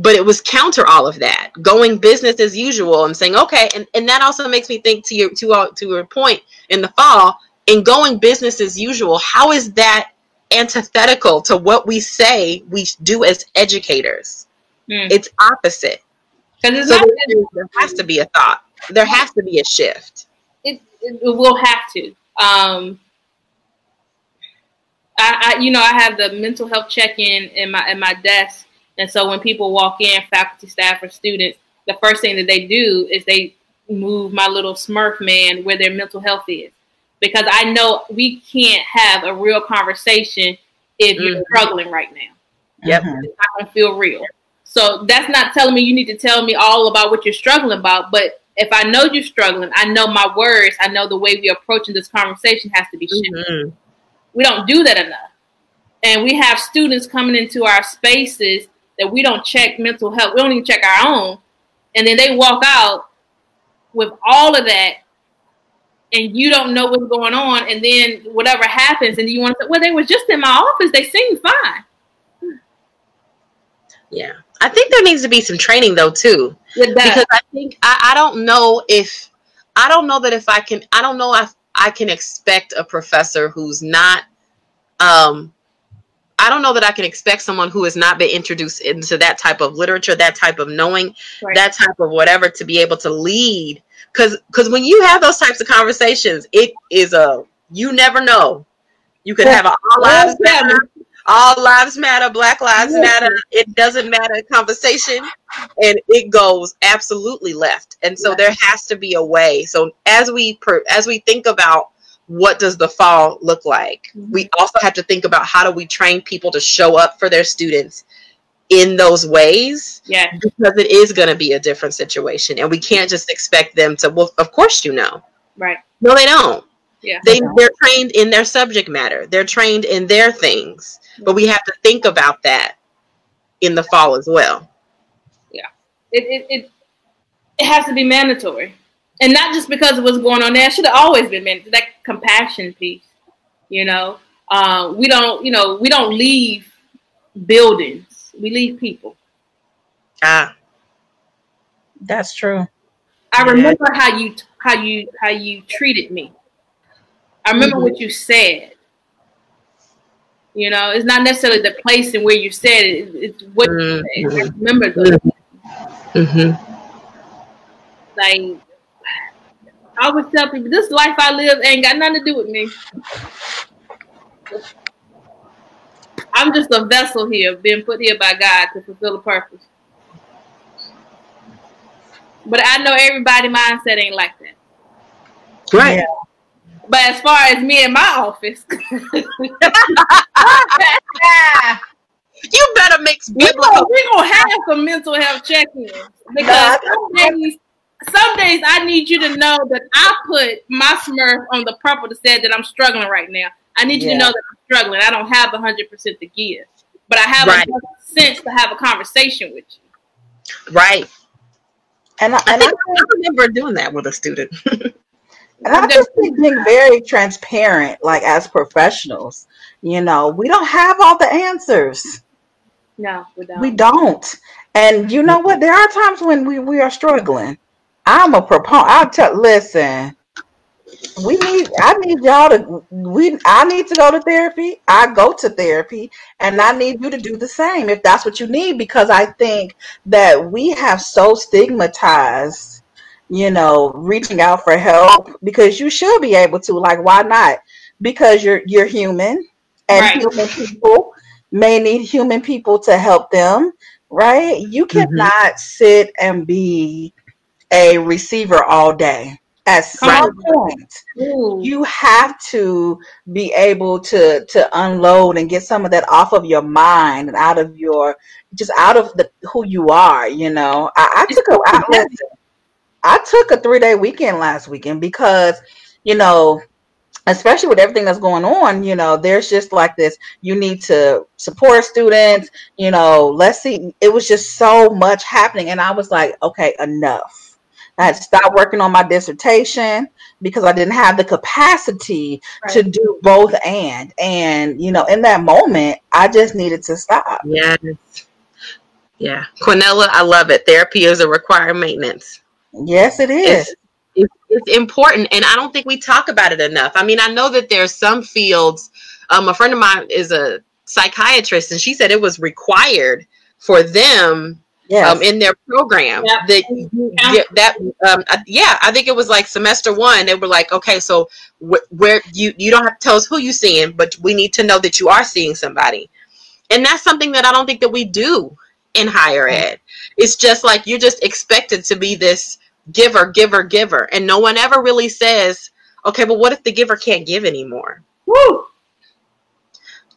but it was counter all of that going business as usual and saying okay and, and that also makes me think to your to, uh, to your point in the fall in going business as usual, how is that antithetical to what we say we do as educators? Mm. It's opposite. Because so there, there has to be a thought. There has to be a shift. It, it, it will have to. Um, I, I, you know, I have the mental health check-in in my at my desk, and so when people walk in, faculty, staff, or students, the first thing that they do is they move my little Smurf man where their mental health is because I know we can't have a real conversation if mm-hmm. you're struggling right now. Yep. It's not gonna feel real. So that's not telling me you need to tell me all about what you're struggling about. But if I know you're struggling, I know my words, I know the way we're approaching this conversation has to be shifted. Mm-hmm. We don't do that enough. And we have students coming into our spaces that we don't check mental health. We don't even check our own. And then they walk out with all of that and you don't know what's going on, and then whatever happens, and you want to say, well, they were just in my office, they seemed fine. Yeah, I think there needs to be some training though too, because I think I, I don't know if I don't know that if I can I don't know if I can expect a professor who's not um I don't know that I can expect someone who has not been introduced into that type of literature, that type of knowing, right. that type of whatever to be able to lead because because when you have those types of conversations, it is a you never know. You could have an all lives matter, all lives matter, Black Lives Matter. It doesn't matter conversation, and it goes absolutely left. And so there has to be a way. So as we per, as we think about what does the fall look like, mm-hmm. we also have to think about how do we train people to show up for their students in those ways yeah because it is going to be a different situation and we can't just expect them to well of course you know. Right. No they don't. Yeah. They, they're trained in their subject matter. They're trained in their things. But we have to think about that in the fall as well. Yeah. It it, it, it has to be mandatory. And not just because of what's going on there. It should have always been mandatory. That compassion piece you know? Uh, we don't you know we don't leave buildings we leave people. Ah, that's true. I yeah. remember how you how you how you treated me. I remember mm-hmm. what you said. You know, it's not necessarily the place and where you said it. It's what mm-hmm. you said. I remember those. Mm-hmm. Like I always tell people, this life I live ain't got nothing to do with me. I'm just a vessel here, being put here by God to fulfill a purpose. But I know everybody mindset ain't like that. Right. Yeah. But as far as me in my office, you better mix biblical. We're gonna have some mental health check-ins because some days, some days I need you to know that I put my Smurf on the purple to say that I'm struggling right now. I need you yeah. to know that I'm struggling. I don't have hundred percent to give, but I have right. enough sense to have a conversation with you. Right. And I, and I, I remember doing that with a student. and I just think being very transparent, like as professionals, you know, we don't have all the answers. No, we don't. We don't. And you know what? There are times when we, we are struggling. I'm a proponent. I'll tell listen, we need I need y'all to we I need to go to therapy. I go to therapy and I need you to do the same if that's what you need because I think that we have so stigmatized, you know, reaching out for help because you should be able to like why not? Because you're you're human and right. human people may need human people to help them, right? You mm-hmm. cannot mm-hmm. sit and be a receiver all day. At some point, you have to be able to to unload and get some of that off of your mind and out of your just out of the who you are. You know, I, I took a I, listen, I took a three day weekend last weekend because you know especially with everything that's going on, you know, there's just like this, you need to support students, you know, let's see. It was just so much happening. And I was like, okay, enough. I had to stop working on my dissertation because I didn't have the capacity right. to do both and. And, you know, in that moment, I just needed to stop. Yes. Yeah. Quinella, I love it. Therapy is a required maintenance. Yes, it is. It's, it's, it's, important and i don't think we talk about it enough i mean i know that there's some fields um, a friend of mine is a psychiatrist and she said it was required for them yes. um, in their program yep. that yeah. that um, yeah i think it was like semester one they were like okay so wh- where you you don't have to tell us who you're seeing but we need to know that you are seeing somebody and that's something that i don't think that we do in higher ed it's just like you're just expected to be this giver, giver, giver. And no one ever really says, okay, but what if the giver can't give anymore? Woo!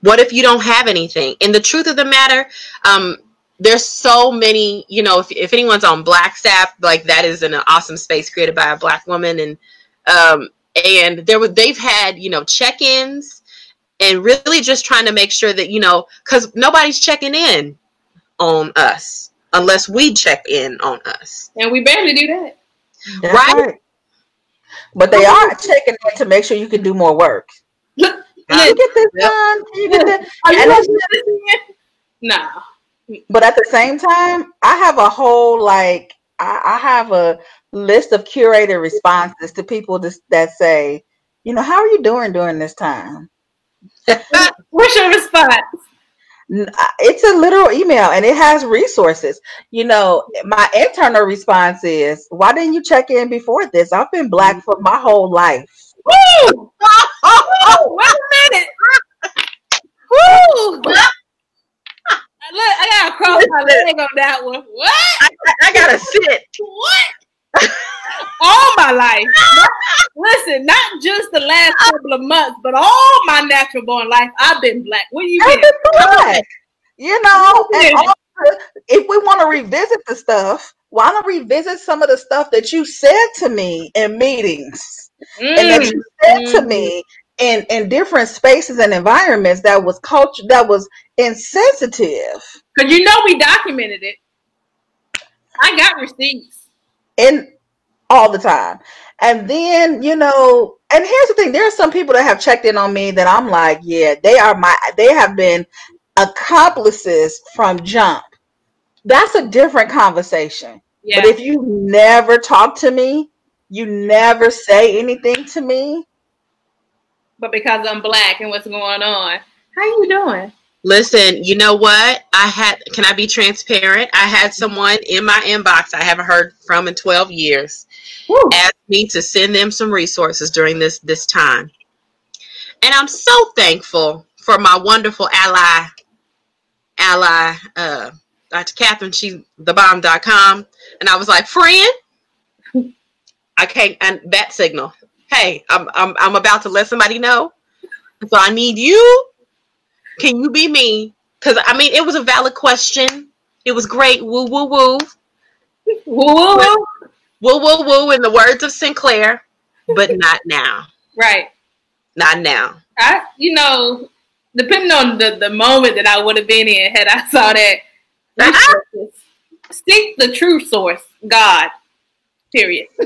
What if you don't have anything? And the truth of the matter, um, there's so many, you know, if, if anyone's on Blackstaff, like that is an awesome space created by a black woman. And, um, and there were, they've had, you know, check-ins and really just trying to make sure that, you know, cause nobody's checking in on us unless we check in on us. And we barely do that. That's right? right? But they are checking in to make sure you can do more work. Look, you get this yep. done. You get this. Are you no. But at the same time, I have a whole like I, I have a list of curated responses to people that, that say, you know, how are you doing during this time? What's your response? Uh, it's a literal email and it has resources. You know, my internal response is, why didn't you check in before this? I've been black for my whole life. Woo! oh, wait a minute. Woo! Look, I gotta cross my leg on that one. What? I, I, I gotta sit. What? all my life. listen, not just the last couple of months, but all my natural born life, I've been black. Where you been? been black. You know, if we want to revisit the stuff, why not revisit some of the stuff that you said to me in meetings mm. and that you said mm. to me in in different spaces and environments that was culture that was insensitive. Because you know we documented it. I got receipts. And all the time. And then, you know, and here's the thing, there are some people that have checked in on me that I'm like, yeah, they are my they have been accomplices from jump. That's a different conversation. Yeah. But if you never talk to me, you never say anything to me. But because I'm black and what's going on, how you doing? Listen, you know what? I had, can I be transparent? I had someone in my inbox I haven't heard from in 12 years Woo. ask me to send them some resources during this this time. And I'm so thankful for my wonderful ally, ally, uh, Dr. Catherine, she thebomb.com. And I was like, friend, I can't, and that signal. Hey, I'm, I'm, I'm about to let somebody know. So I need you can you be me? Because I mean, it was a valid question. It was great. Woo woo woo. Woo woo woo. Woo woo woo. In the words of Sinclair, but not now. Right. Not now. I, you know, depending on the, the moment that I would have been in had I saw that, uh-huh. seek the true source, God. Period.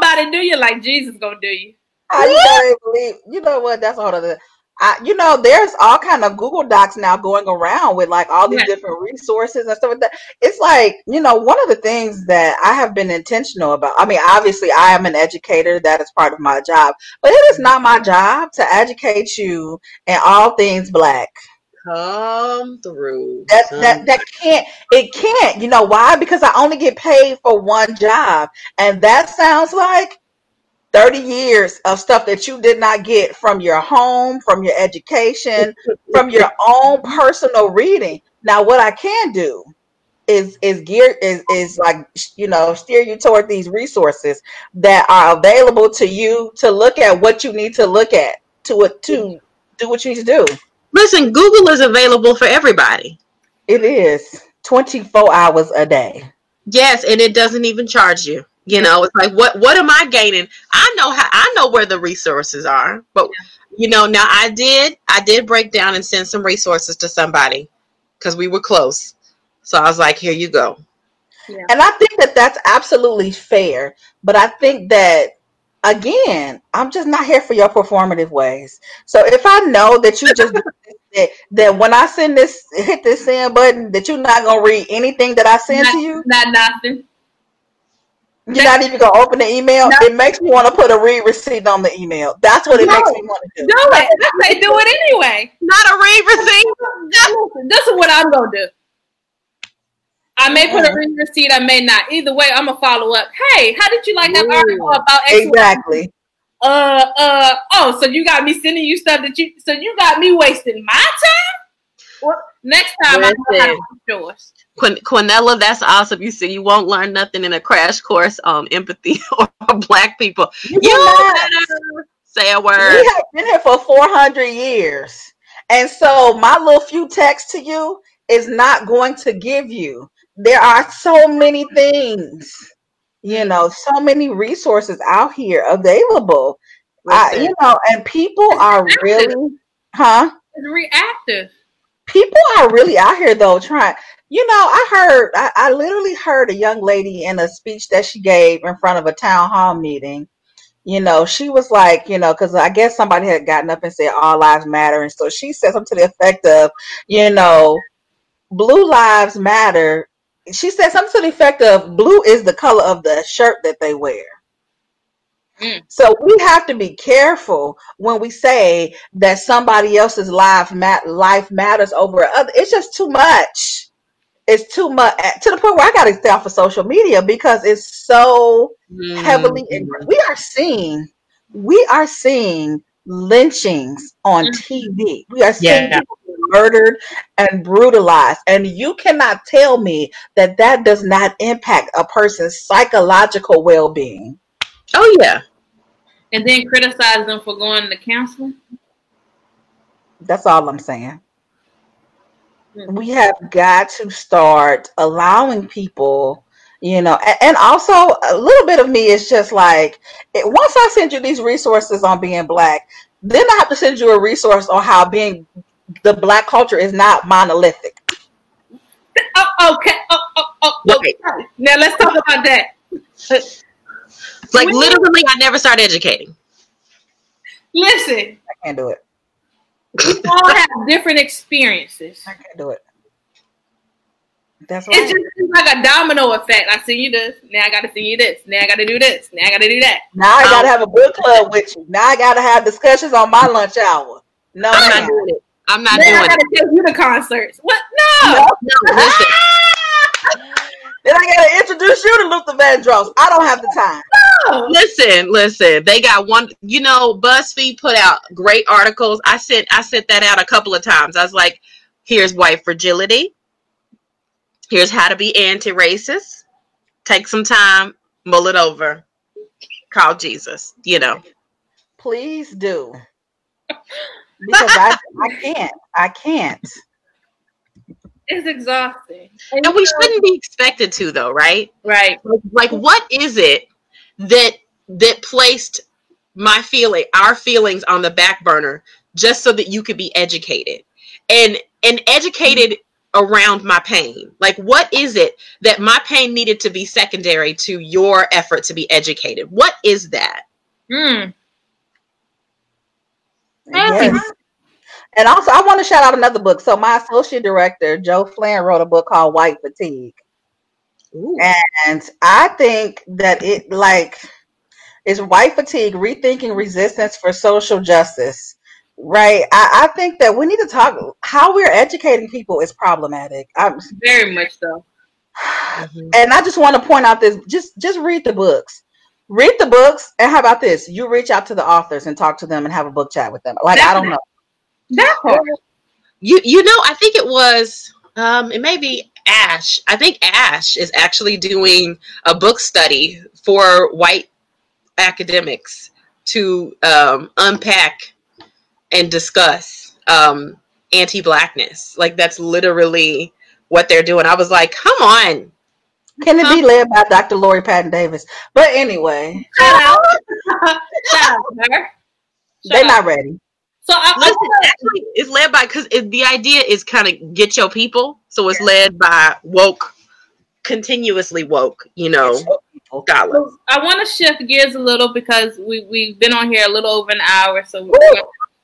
Nobody do you like Jesus gonna do you. I can't believe. You know what? That's all of the. I, you know, there's all kind of Google Docs now going around with like all these yeah. different resources and stuff like that. It's like, you know, one of the things that I have been intentional about. I mean, obviously, I am an educator; that is part of my job. But it is not my job to educate you in all things Black. Come through. That that that can't. It can't. You know why? Because I only get paid for one job, and that sounds like 30 years of stuff that you did not get from your home, from your education, from your own personal reading. Now, what I can do is is gear is is like you know steer you toward these resources that are available to you to look at what you need to look at to to do what you need to do. Listen, Google is available for everybody. It is 24 hours a day. Yes, and it doesn't even charge you. You know, it's like what what am I gaining? I know how I know where the resources are, but you know, now I did I did break down and send some resources to somebody because we were close. So I was like, here you go. Yeah. And I think that that's absolutely fair, but I think that again, I'm just not here for your performative ways. So if I know that you just that, that when I send this hit this send button that you're not gonna read anything that I send not, to you, not nothing. You're not even gonna open the email. No. It makes me want to put a read receipt on the email. That's what it no. makes me want to do. Do it. I say do it anyway. Not a read receipt. this is what I'm gonna do. I may put a mm-hmm. read receipt. I may not. Either way, I'm gonna follow up. Hey, how did you like that Ooh. article about X exactly? Uh, uh. Oh, so you got me sending you stuff that you. So you got me wasting my time. Well, next time. I'm gonna yours. Quin- Quinella, that's awesome. You see, you won't learn nothing in a crash course on empathy or black people. You, you better say a word. We have been here for 400 years. And so my little few texts to you is not going to give you. There are so many things, you know, so many resources out here available. I, you know, and people it's are reactive. really, huh? It's reactive. People are really out here though trying you know, I heard, I, I literally heard a young lady in a speech that she gave in front of a town hall meeting. You know, she was like, you know, because I guess somebody had gotten up and said all lives matter. And so she said something to the effect of, you know, blue lives matter. She said something to the effect of blue is the color of the shirt that they wear. Mm. So we have to be careful when we say that somebody else's life mat- life matters over other. It's just too much it's too much to the point where I got to stay off of social media because it's so mm. heavily. We are seeing, we are seeing lynchings on mm. TV. We are seeing yeah. people murdered and brutalized, and you cannot tell me that that does not impact a person's psychological well-being. Oh yeah, and then criticize them for going to counseling. That's all I'm saying. Mm-hmm. we have got to start allowing people you know and, and, also a little bit of me is just like once i send you these resources on being black then i have to send you a resource on how being the black culture is not monolithic oh, okay oh, oh, oh, okay now let's talk about that like literally i never started educating listen i can't do it we all have different experiences. I can't do it. That's right. It's just it's like a domino effect. I see you this, now I gotta see you this, now I gotta do this, now I gotta do that. Now I gotta um, have a book club with you. Now I gotta have discussions on my lunch hour. No, I'm not doing it. I'm not now doing I gotta it. take you to concerts. What? No, no, no listen. then I gotta introduce you to Luther Vandross. I don't have the time. No. Listen, listen. They got one. You know, BuzzFeed put out great articles. I sent I sent that out a couple of times. I was like, "Here's white fragility. Here's how to be anti-racist. Take some time, mull it over. Call Jesus. You know." Please do. Because I, I can't. I can't. It's exhausting. And, and we shouldn't be expected to though, right? Right. Like, like what is it that that placed my feeling, our feelings on the back burner just so that you could be educated and and educated around my pain. Like what is it that my pain needed to be secondary to your effort to be educated? What is that? Hmm. Yes. And also, I want to shout out another book. So, my associate director, Joe Flynn, wrote a book called White Fatigue. Ooh. And I think that it, like, is white fatigue rethinking resistance for social justice right I, I, think that we need to talk how we're educating people is problematic I'm, very much so and i just want to point out this just just read the books read the books and how about this you reach out to the authors and talk to them and have a book chat with them like i don't know that part. you you know i think it was um it may be ash i think ash is actually doing a book study for white academics to um, unpack and discuss um, anti-blackness. Like that's literally what they're doing. I was like, come on. Can it be led by Dr. Lori Patton Davis? But anyway, they're not ready. So I, Listen, actually, it's led by because the idea is kind of get your people. So it's led by woke, continuously woke. You know, scholars. I want to shift gears a little because we we've been on here a little over an hour. So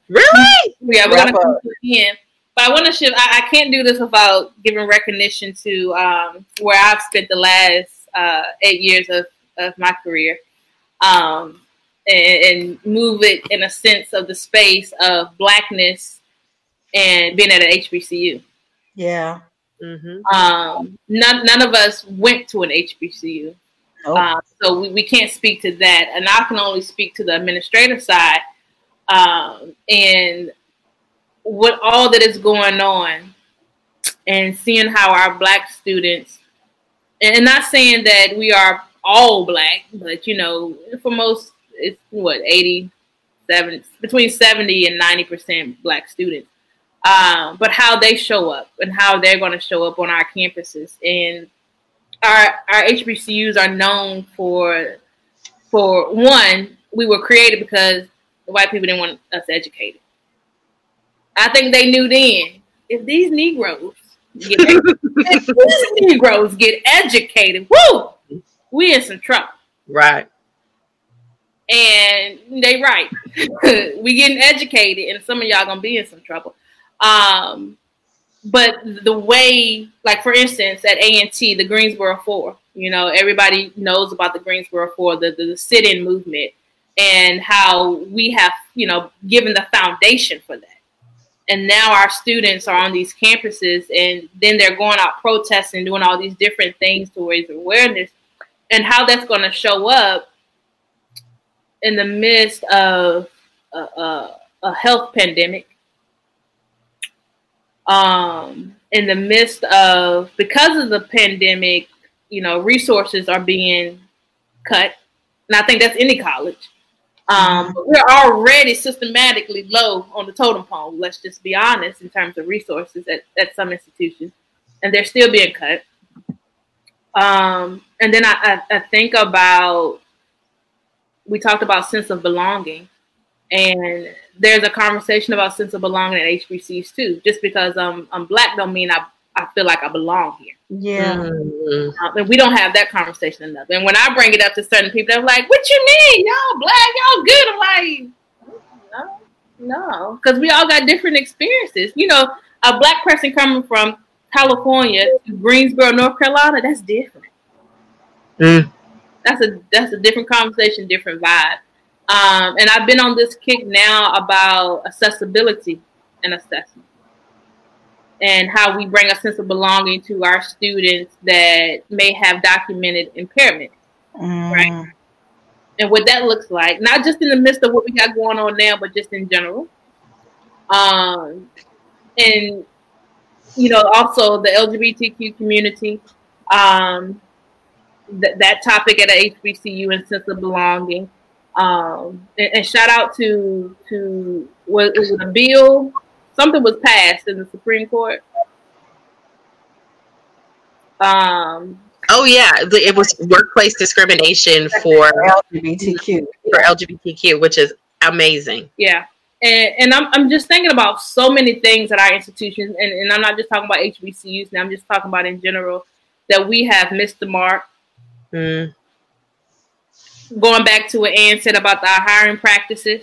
really, yeah, we're gonna come to the end. But I want to shift. I, I, can't do this without giving recognition to um, where I've spent the last uh, eight years of, of my career, um, and, and move it in a sense of the space of blackness and being at an HBCU. Yeah. Mm-hmm. Um, none, none of us went to an HBCU. Oh. Uh, so we, we can't speak to that. And I can only speak to the administrative side um, and what all that is going on and seeing how our black students, and not saying that we are all black, but you know, for most, it's what, 80, 70, between 70 and 90% black students. Um, but how they show up and how they're going to show up on our campuses and our our HBCUs are known for for one, we were created because the white people didn't want us educated. I think they knew then if these Negroes get if these Negroes get educated, whoo, we in some trouble. Right. And they right. we getting educated, and some of y'all gonna be in some trouble. Um, but the way, like for instance, at A and T, the Greensboro Four, you know, everybody knows about the Greensboro Four, the, the, the sit-in movement, and how we have, you know, given the foundation for that. And now our students are on these campuses, and then they're going out protesting, doing all these different things to raise awareness, and how that's going to show up in the midst of a, a, a health pandemic um, in the midst of because of the pandemic, you know, resources are being cut, and I think that's any college. Um, but we're already systematically low on the totem pole. Let's just be honest in terms of resources at, at some institutions, and they're still being cut. Um, and then I, I, I think about we talked about sense of belonging, and there's a conversation about sense of belonging at HBCs too. Just because I'm I'm black don't mean I I feel like I belong here. Yeah. Mm-hmm. And we don't have that conversation enough. And when I bring it up to certain people, they're like, "What you mean? Y'all black? Y'all good?" I'm like, "No, no," because we all got different experiences. You know, a black person coming from California to Greensboro, North Carolina, that's different. Mm. That's a that's a different conversation, different vibe. Um, and I've been on this kick now about accessibility and assessment and how we bring a sense of belonging to our students that may have documented impairment, mm. right? And what that looks like, not just in the midst of what we got going on now, but just in general. Um, and you know, also the LGBTQ community, um, th- that topic at HBCU and sense of belonging. Um, and, and, shout out to to was, was it a bill? Something was passed in the Supreme Court. Um, Oh yeah, it was workplace discrimination for LGBTQ for LGBTQ, which is amazing. Yeah, and, and I'm I'm just thinking about so many things at our institutions, and, and I'm not just talking about HBCUs. Now I'm just talking about in general that we have missed the mark. Mm. Going back to what Ann said about our hiring practices,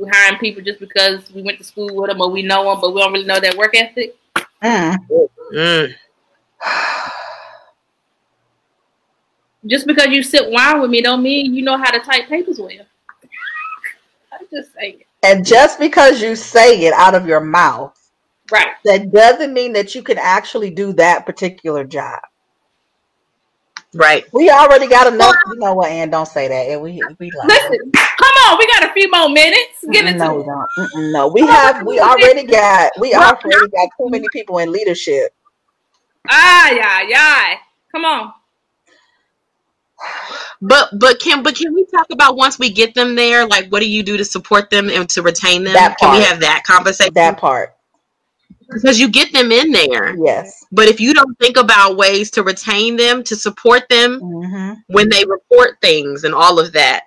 we're hiring people just because we went to school with them or we know them, but we don't really know their work ethic. Mm. Mm. just because you sit wine with me don't mean you know how to type papers well. I'm just saying. And just because you say it out of your mouth, right, that doesn't mean that you can actually do that particular job. Right. We already got enough. You know what, and don't say that. And we we like listen. Come on, we got a few more minutes. Give it no, to we don't. No, we have. We already got. We already got too many people in leadership. Ah, yeah, yeah. Come on. But but can but can we talk about once we get them there? Like, what do you do to support them and to retain them? That part. Can we have that conversation? That part. Because you get them in there. Yes. But if you don't think about ways to retain them, to support them mm-hmm. when they report things and all of that,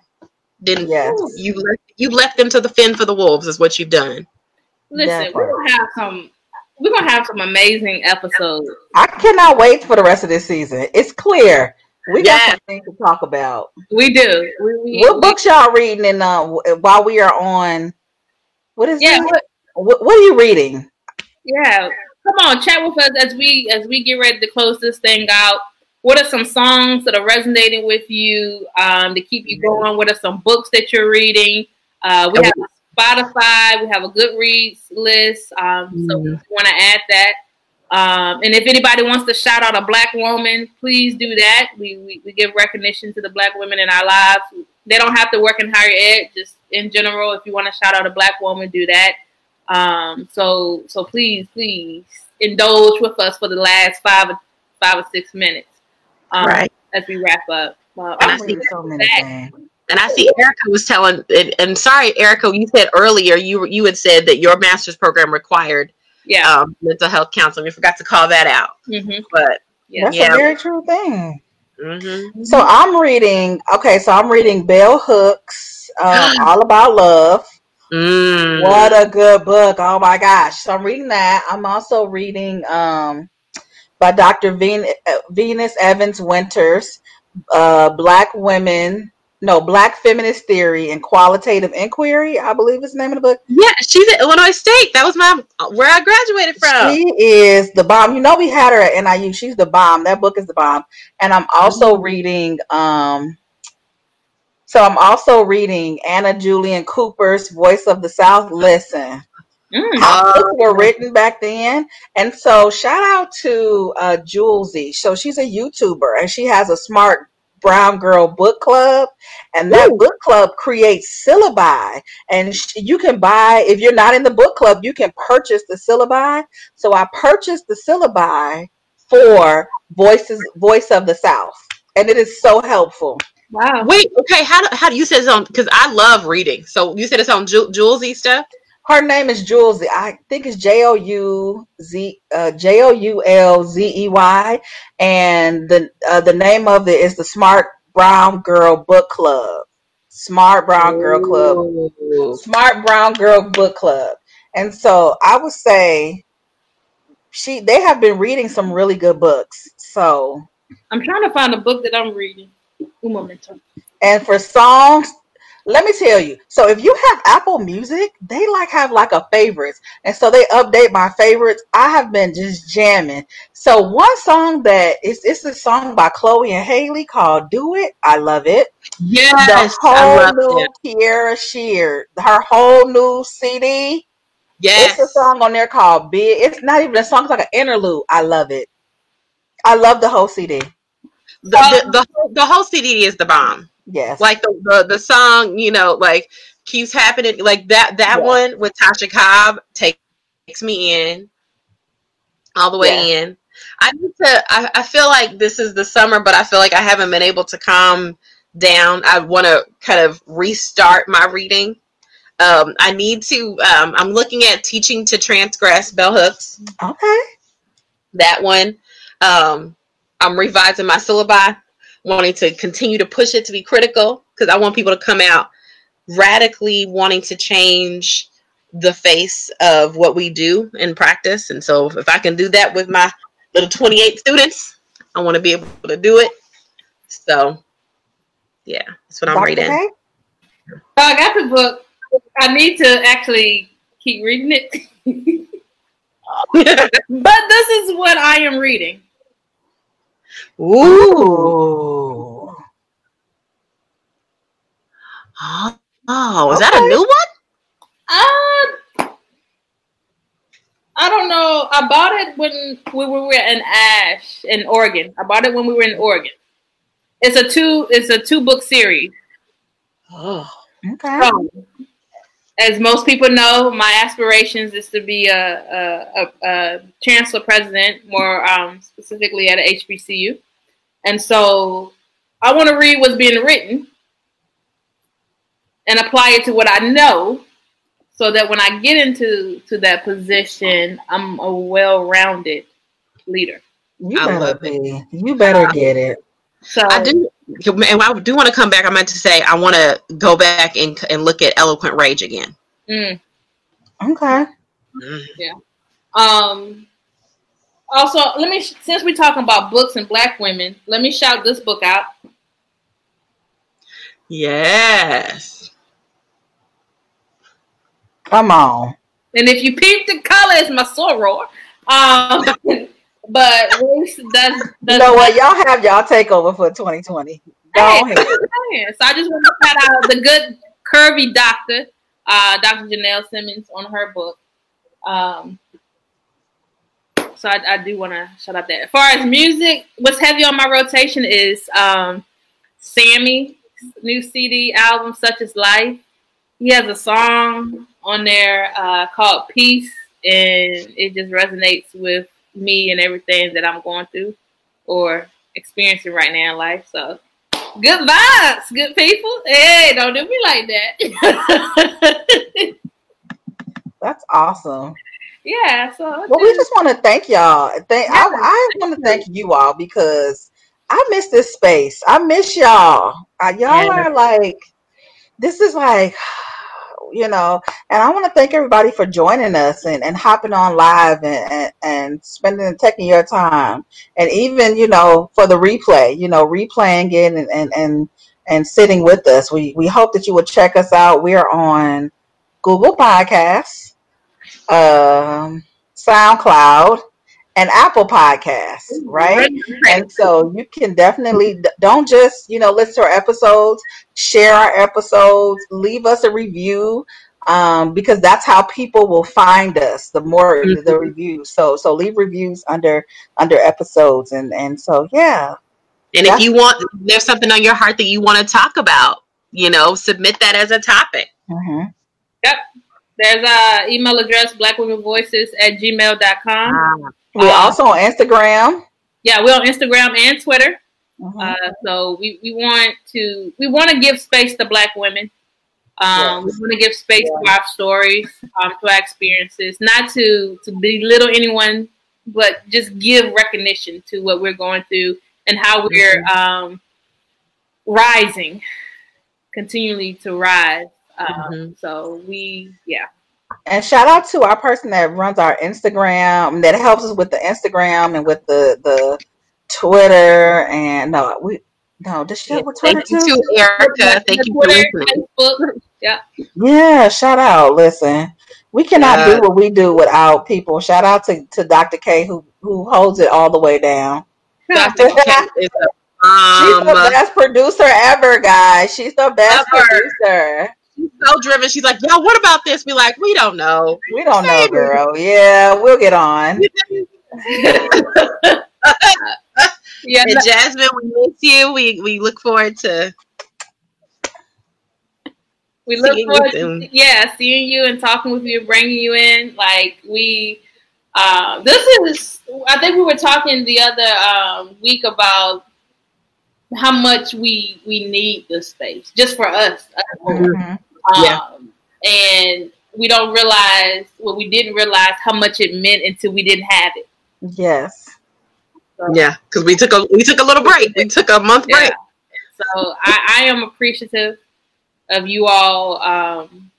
then yes. you left you left them to the fin for the wolves is what you've done. Listen, we're gonna have some we're gonna have some amazing episodes. I cannot wait for the rest of this season. It's clear we got yes. something to talk about. We do. We, we, what we, books y'all reading? And uh, while we are on, what is yeah? What, what, what, are you reading? Yeah, come on, chat with us as we as we get ready to close this thing out. What are some songs that are resonating with you um, to keep you going? What are some books that you're reading? Uh, we have Spotify. We have a Goodreads list. Um. So we want to add that. Um, and if anybody wants to shout out a black woman, please do that. We, we, we give recognition to the black women in our lives. They don't have to work in higher ed. Just in general, if you want to shout out a black woman, do that. Um, so so please please indulge with us for the last five five or six minutes. Um, right as we wrap up. Well, and I see so many things. And I see Erica was telling, and, and, sorry, Erica, you said earlier you you had said that your master's program required yeah um, mental health counseling. We forgot to call that out, mm-hmm. but yeah. that's yeah. a very true thing. Mm-hmm. So I'm reading. Okay, so I'm reading Bell Hooks, um, All About Love. Mm. What a good book! Oh my gosh! So I'm reading that. I'm also reading um, by Dr. Ven- uh, Venus Evans Winters, uh, Black Women no black feminist theory and qualitative inquiry i believe is the name of the book yeah she's at illinois state that was my where i graduated from she is the bomb you know we had her at niu she's the bomb that book is the bomb and i'm also mm-hmm. reading um so i'm also reading anna julia cooper's voice of the south listen Mm. books were written back then. And so shout out to uh Joulzey. So she's a YouTuber and she has a smart Brown Girl Book Club, and that Ooh. book club creates syllabi. And you can buy if you're not in the book club, you can purchase the syllabi. So I purchased the syllabi for Voices Voice of the South, and it is so helpful. Wow. Wait, okay. How do, how do you say it's on? Because I love reading. So you said it's on Ju- Joulzey stuff. Her name is Jules. I think it's J O U Z uh, J O U L Z E Y, and the uh, the name of it is the Smart Brown Girl Book Club. Smart Brown Girl Club. Smart Brown Girl Book Club. And so I would say she they have been reading some really good books. So I'm trying to find a book that I'm reading. Un momento. And for songs, let me tell you. So if you have Apple Music, they like have like a favorites, and so they update my favorites. I have been just jamming. So one song that is it's a song by Chloe and Halle called "Do It." I love it. Yes, the whole new Kierra Sheard, her whole new CD. Yes, it's a song on there called "Big." It's not even a song; it's like an interlude. I love it. I love the whole CD. The, the, the, the whole CD is the bomb. Yes. Like the, the, the song, you know, like keeps happening. Like that that yeah. one with Tasha Cobb takes me in all the way yeah. in. I need to I, I feel like this is the summer, but I feel like I haven't been able to calm down. I want to kind of restart my reading. Um, I need to um, I'm looking at teaching to transgress bell hooks. Okay. That one. Um, I'm revising my syllabi, wanting to continue to push it to be critical because I want people to come out radically wanting to change the face of what we do in practice. And so if I can do that with my little 28 students, I want to be able to do it. So yeah, that's what I'm Dr. reading. Hay? So I got the book. I need to actually keep reading it. but this is what I am reading. Ooh. Oh, is okay. that a new one? Uh, I don't know. I bought it when we were in Ash in Oregon. I bought it when we were in Oregon. It's a two. It's a two book series. Oh, okay. So, as most people know, my aspirations is to be a, a, a, a chancellor president, more um, specifically at a HBCU. And so I want to read what's being written and apply it to what I know so that when I get into to that position, I'm a well-rounded leader. You I better be. You better get it. So I do, and I do want to come back. I meant to say I want to go back and and look at Eloquent Rage again. Mm. Okay. Mm. Yeah. Um. Also, let me since we're talking about books and Black women, let me shout this book out. Yes. Come on. And if you peep the color, it's my soror. Um, But does, does you know what? Y'all have y'all takeover for 2020. Go hey, ahead. So I just want to shout out the good curvy doctor, uh, Dr. Janelle Simmons, on her book. Um, so I, I do want to shout out that. As far as music, what's heavy on my rotation is um, Sammy new CD album, Such Is Life. He has a song on there uh, called Peace, and it just resonates with me and everything that I'm going through or experiencing right now in life. So good vibes, good people. Hey, don't do me like that. That's awesome. Yeah. So well, we just want to thank y'all. Thank I, I want to thank you all because I miss this space. I miss y'all. Y'all yeah. are like this is like you know, and I want to thank everybody for joining us and, and hopping on live and, and, spending and taking your time. And even, you know, for the replay, you know, replaying it and, and, and, and sitting with us. We, we hope that you will check us out. We are on Google Podcasts, um, SoundCloud, and Apple Podcasts, right? And so you can definitely don't just, you know, listen to our episodes, share our episodes, leave us a review. Um, because that's how people will find us the more mm-hmm. the reviews. So so leave reviews under under episodes and and so yeah. And if you want there's something on your heart that you want to talk about, you know, submit that as a topic. Mm-hmm. Yep. There's a email address blackwomenvoices at gmail.com. Ah. We're um, also on Instagram. Yeah, we're on Instagram and Twitter. Mm-hmm. Uh, so we, we want to we want to give space to Black women. Um, yes. We want to give space yeah. to our stories, um, to our experiences, not to to belittle anyone, but just give recognition to what we're going through and how we're mm-hmm. um, rising, continually to rise. Um, mm-hmm. So we, yeah, and shout out to our person that runs our Instagram, that helps us with the Instagram and with the the Twitter. And no, we no, does she have a Twitter Thank you too, Erica. Thank you for listening. Facebook. Yeah. Yeah. Shout out. Listen, we cannot yeah. do what we do without people. Shout out to, to Dr. K who who holds it all the way down. Dr. K is a um, She's the best producer ever, guys. She's the best ever. producer she's so driven. She's like, yo, what about this? We like, we don't know. We don't know, girl. Yeah, we'll get on. yeah, and Jasmine, we miss you. We we look forward to. We look forward to yeah, seeing you and talking with you, bringing you in. Like we, uh, this is. I think we were talking the other um, week about how much we we need this space just for us. Mm-hmm. Um, yeah. And we don't realize well we didn't realize how much it meant until we didn't have it. Yes. So, yeah, because we took a we took a little break. We took a month break. Yeah. So I, I, am appreciative of you all um,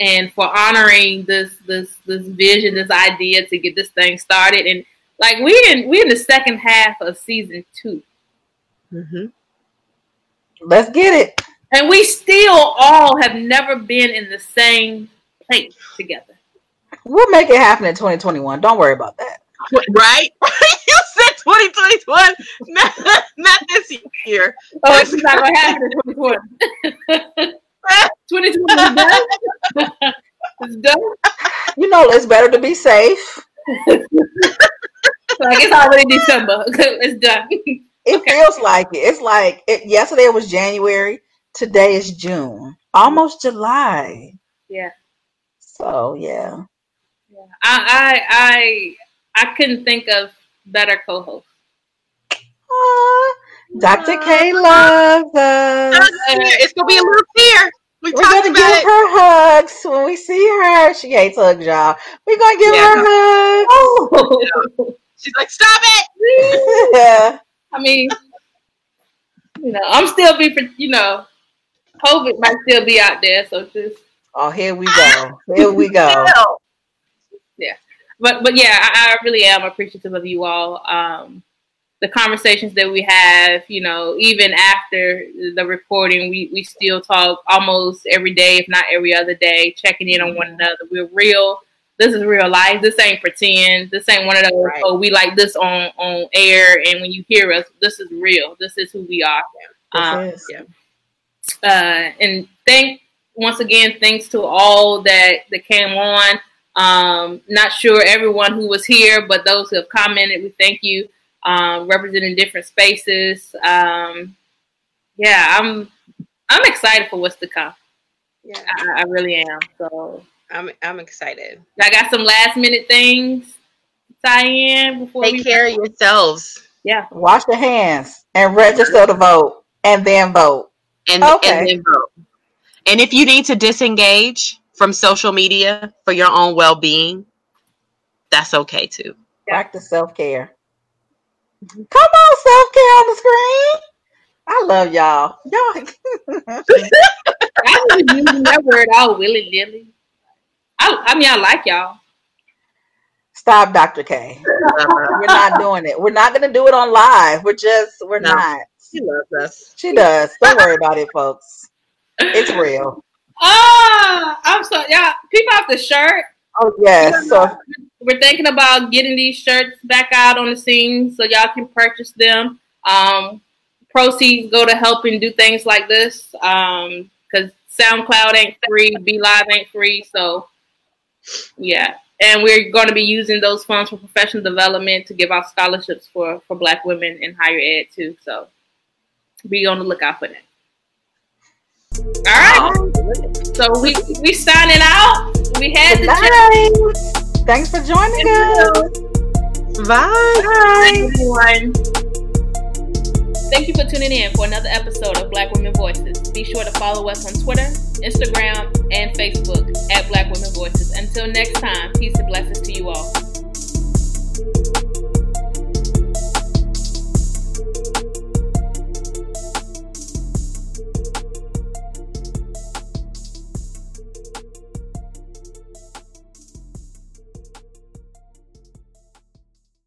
and for honoring this this this vision, this idea to get this thing started. And like we in we in the second half of season 2 mm-hmm. Let's get it. And we still all have never been in the same place together. We'll make it happen in 2021. Don't worry about that. Right? you said 2021, not, not this year. Oh, it's not going to happen in 2020. 2020 is done. it's done. You know, it's better to be safe. like it's already December. it's done. It okay. feels like it. It's like it, yesterday was January. Today is June. Almost July. Yeah. So yeah. Yeah. I I I I couldn't think of better co-host. Dr. K loves us. Uh, it's gonna be a little fear. We are gonna give it. her hugs when we see her. She hates hugs, y'all. We're gonna give yeah. her hugs. Oh. She's like, "Stop it!" yeah. I mean, you know, I'm still be, for you know, COVID might still be out there, so just. Oh, here we go. Here we go. yeah, but but yeah, I, I, really am appreciative of you all. Um, the conversations that we have, you know, even after the recording, we, we still talk almost every day, if not every other day, checking in on one another. We're real. This is real life. This ain't pretend. This ain't one of those, right. oh, we like this on, on air. And when you hear us, this is real. This is who we are. Um, yeah. Uh, and thank, once again, thanks to all that, that came on. Um, not sure everyone who was here, but those who have commented, we thank you um, representing different spaces. Um, yeah, I'm I'm excited for what's to come. Yeah, I, I, really am. So I'm I'm excited. I got some last minute things tie in before take care of yourselves. Yeah, wash your hands and register to vote, and then vote. And, okay. and then vote. And if you need to disengage from social media for your own well being, that's okay too. Practice self care. Come on, self care on the screen. I love y'all. Y'all. I was using that word all willy nilly. I, I mean, I like y'all. Stop, Dr. K. we're not doing it. We're not going to do it on live. We're just, we're no, not. She loves us. She does. Don't worry about it, folks. It's real. Ah, I'm sorry. Yeah, people have the shirt. Oh yes. So we're thinking about getting these shirts back out on the scene so y'all can purchase them. Um, proceeds go to helping do things like this because um, SoundCloud ain't free, BeLive ain't free, so yeah. And we're going to be using those funds for professional development to give out scholarships for for Black women in higher ed too. So be on the lookout for that. All right. So we we signing out. We had the chat. Thanks for joining us. Bye. Bye. everyone. Thank you for tuning in for another episode of Black Women Voices. Be sure to follow us on Twitter, Instagram, and Facebook at Black Women Voices. Until next time, peace and blessings to you all.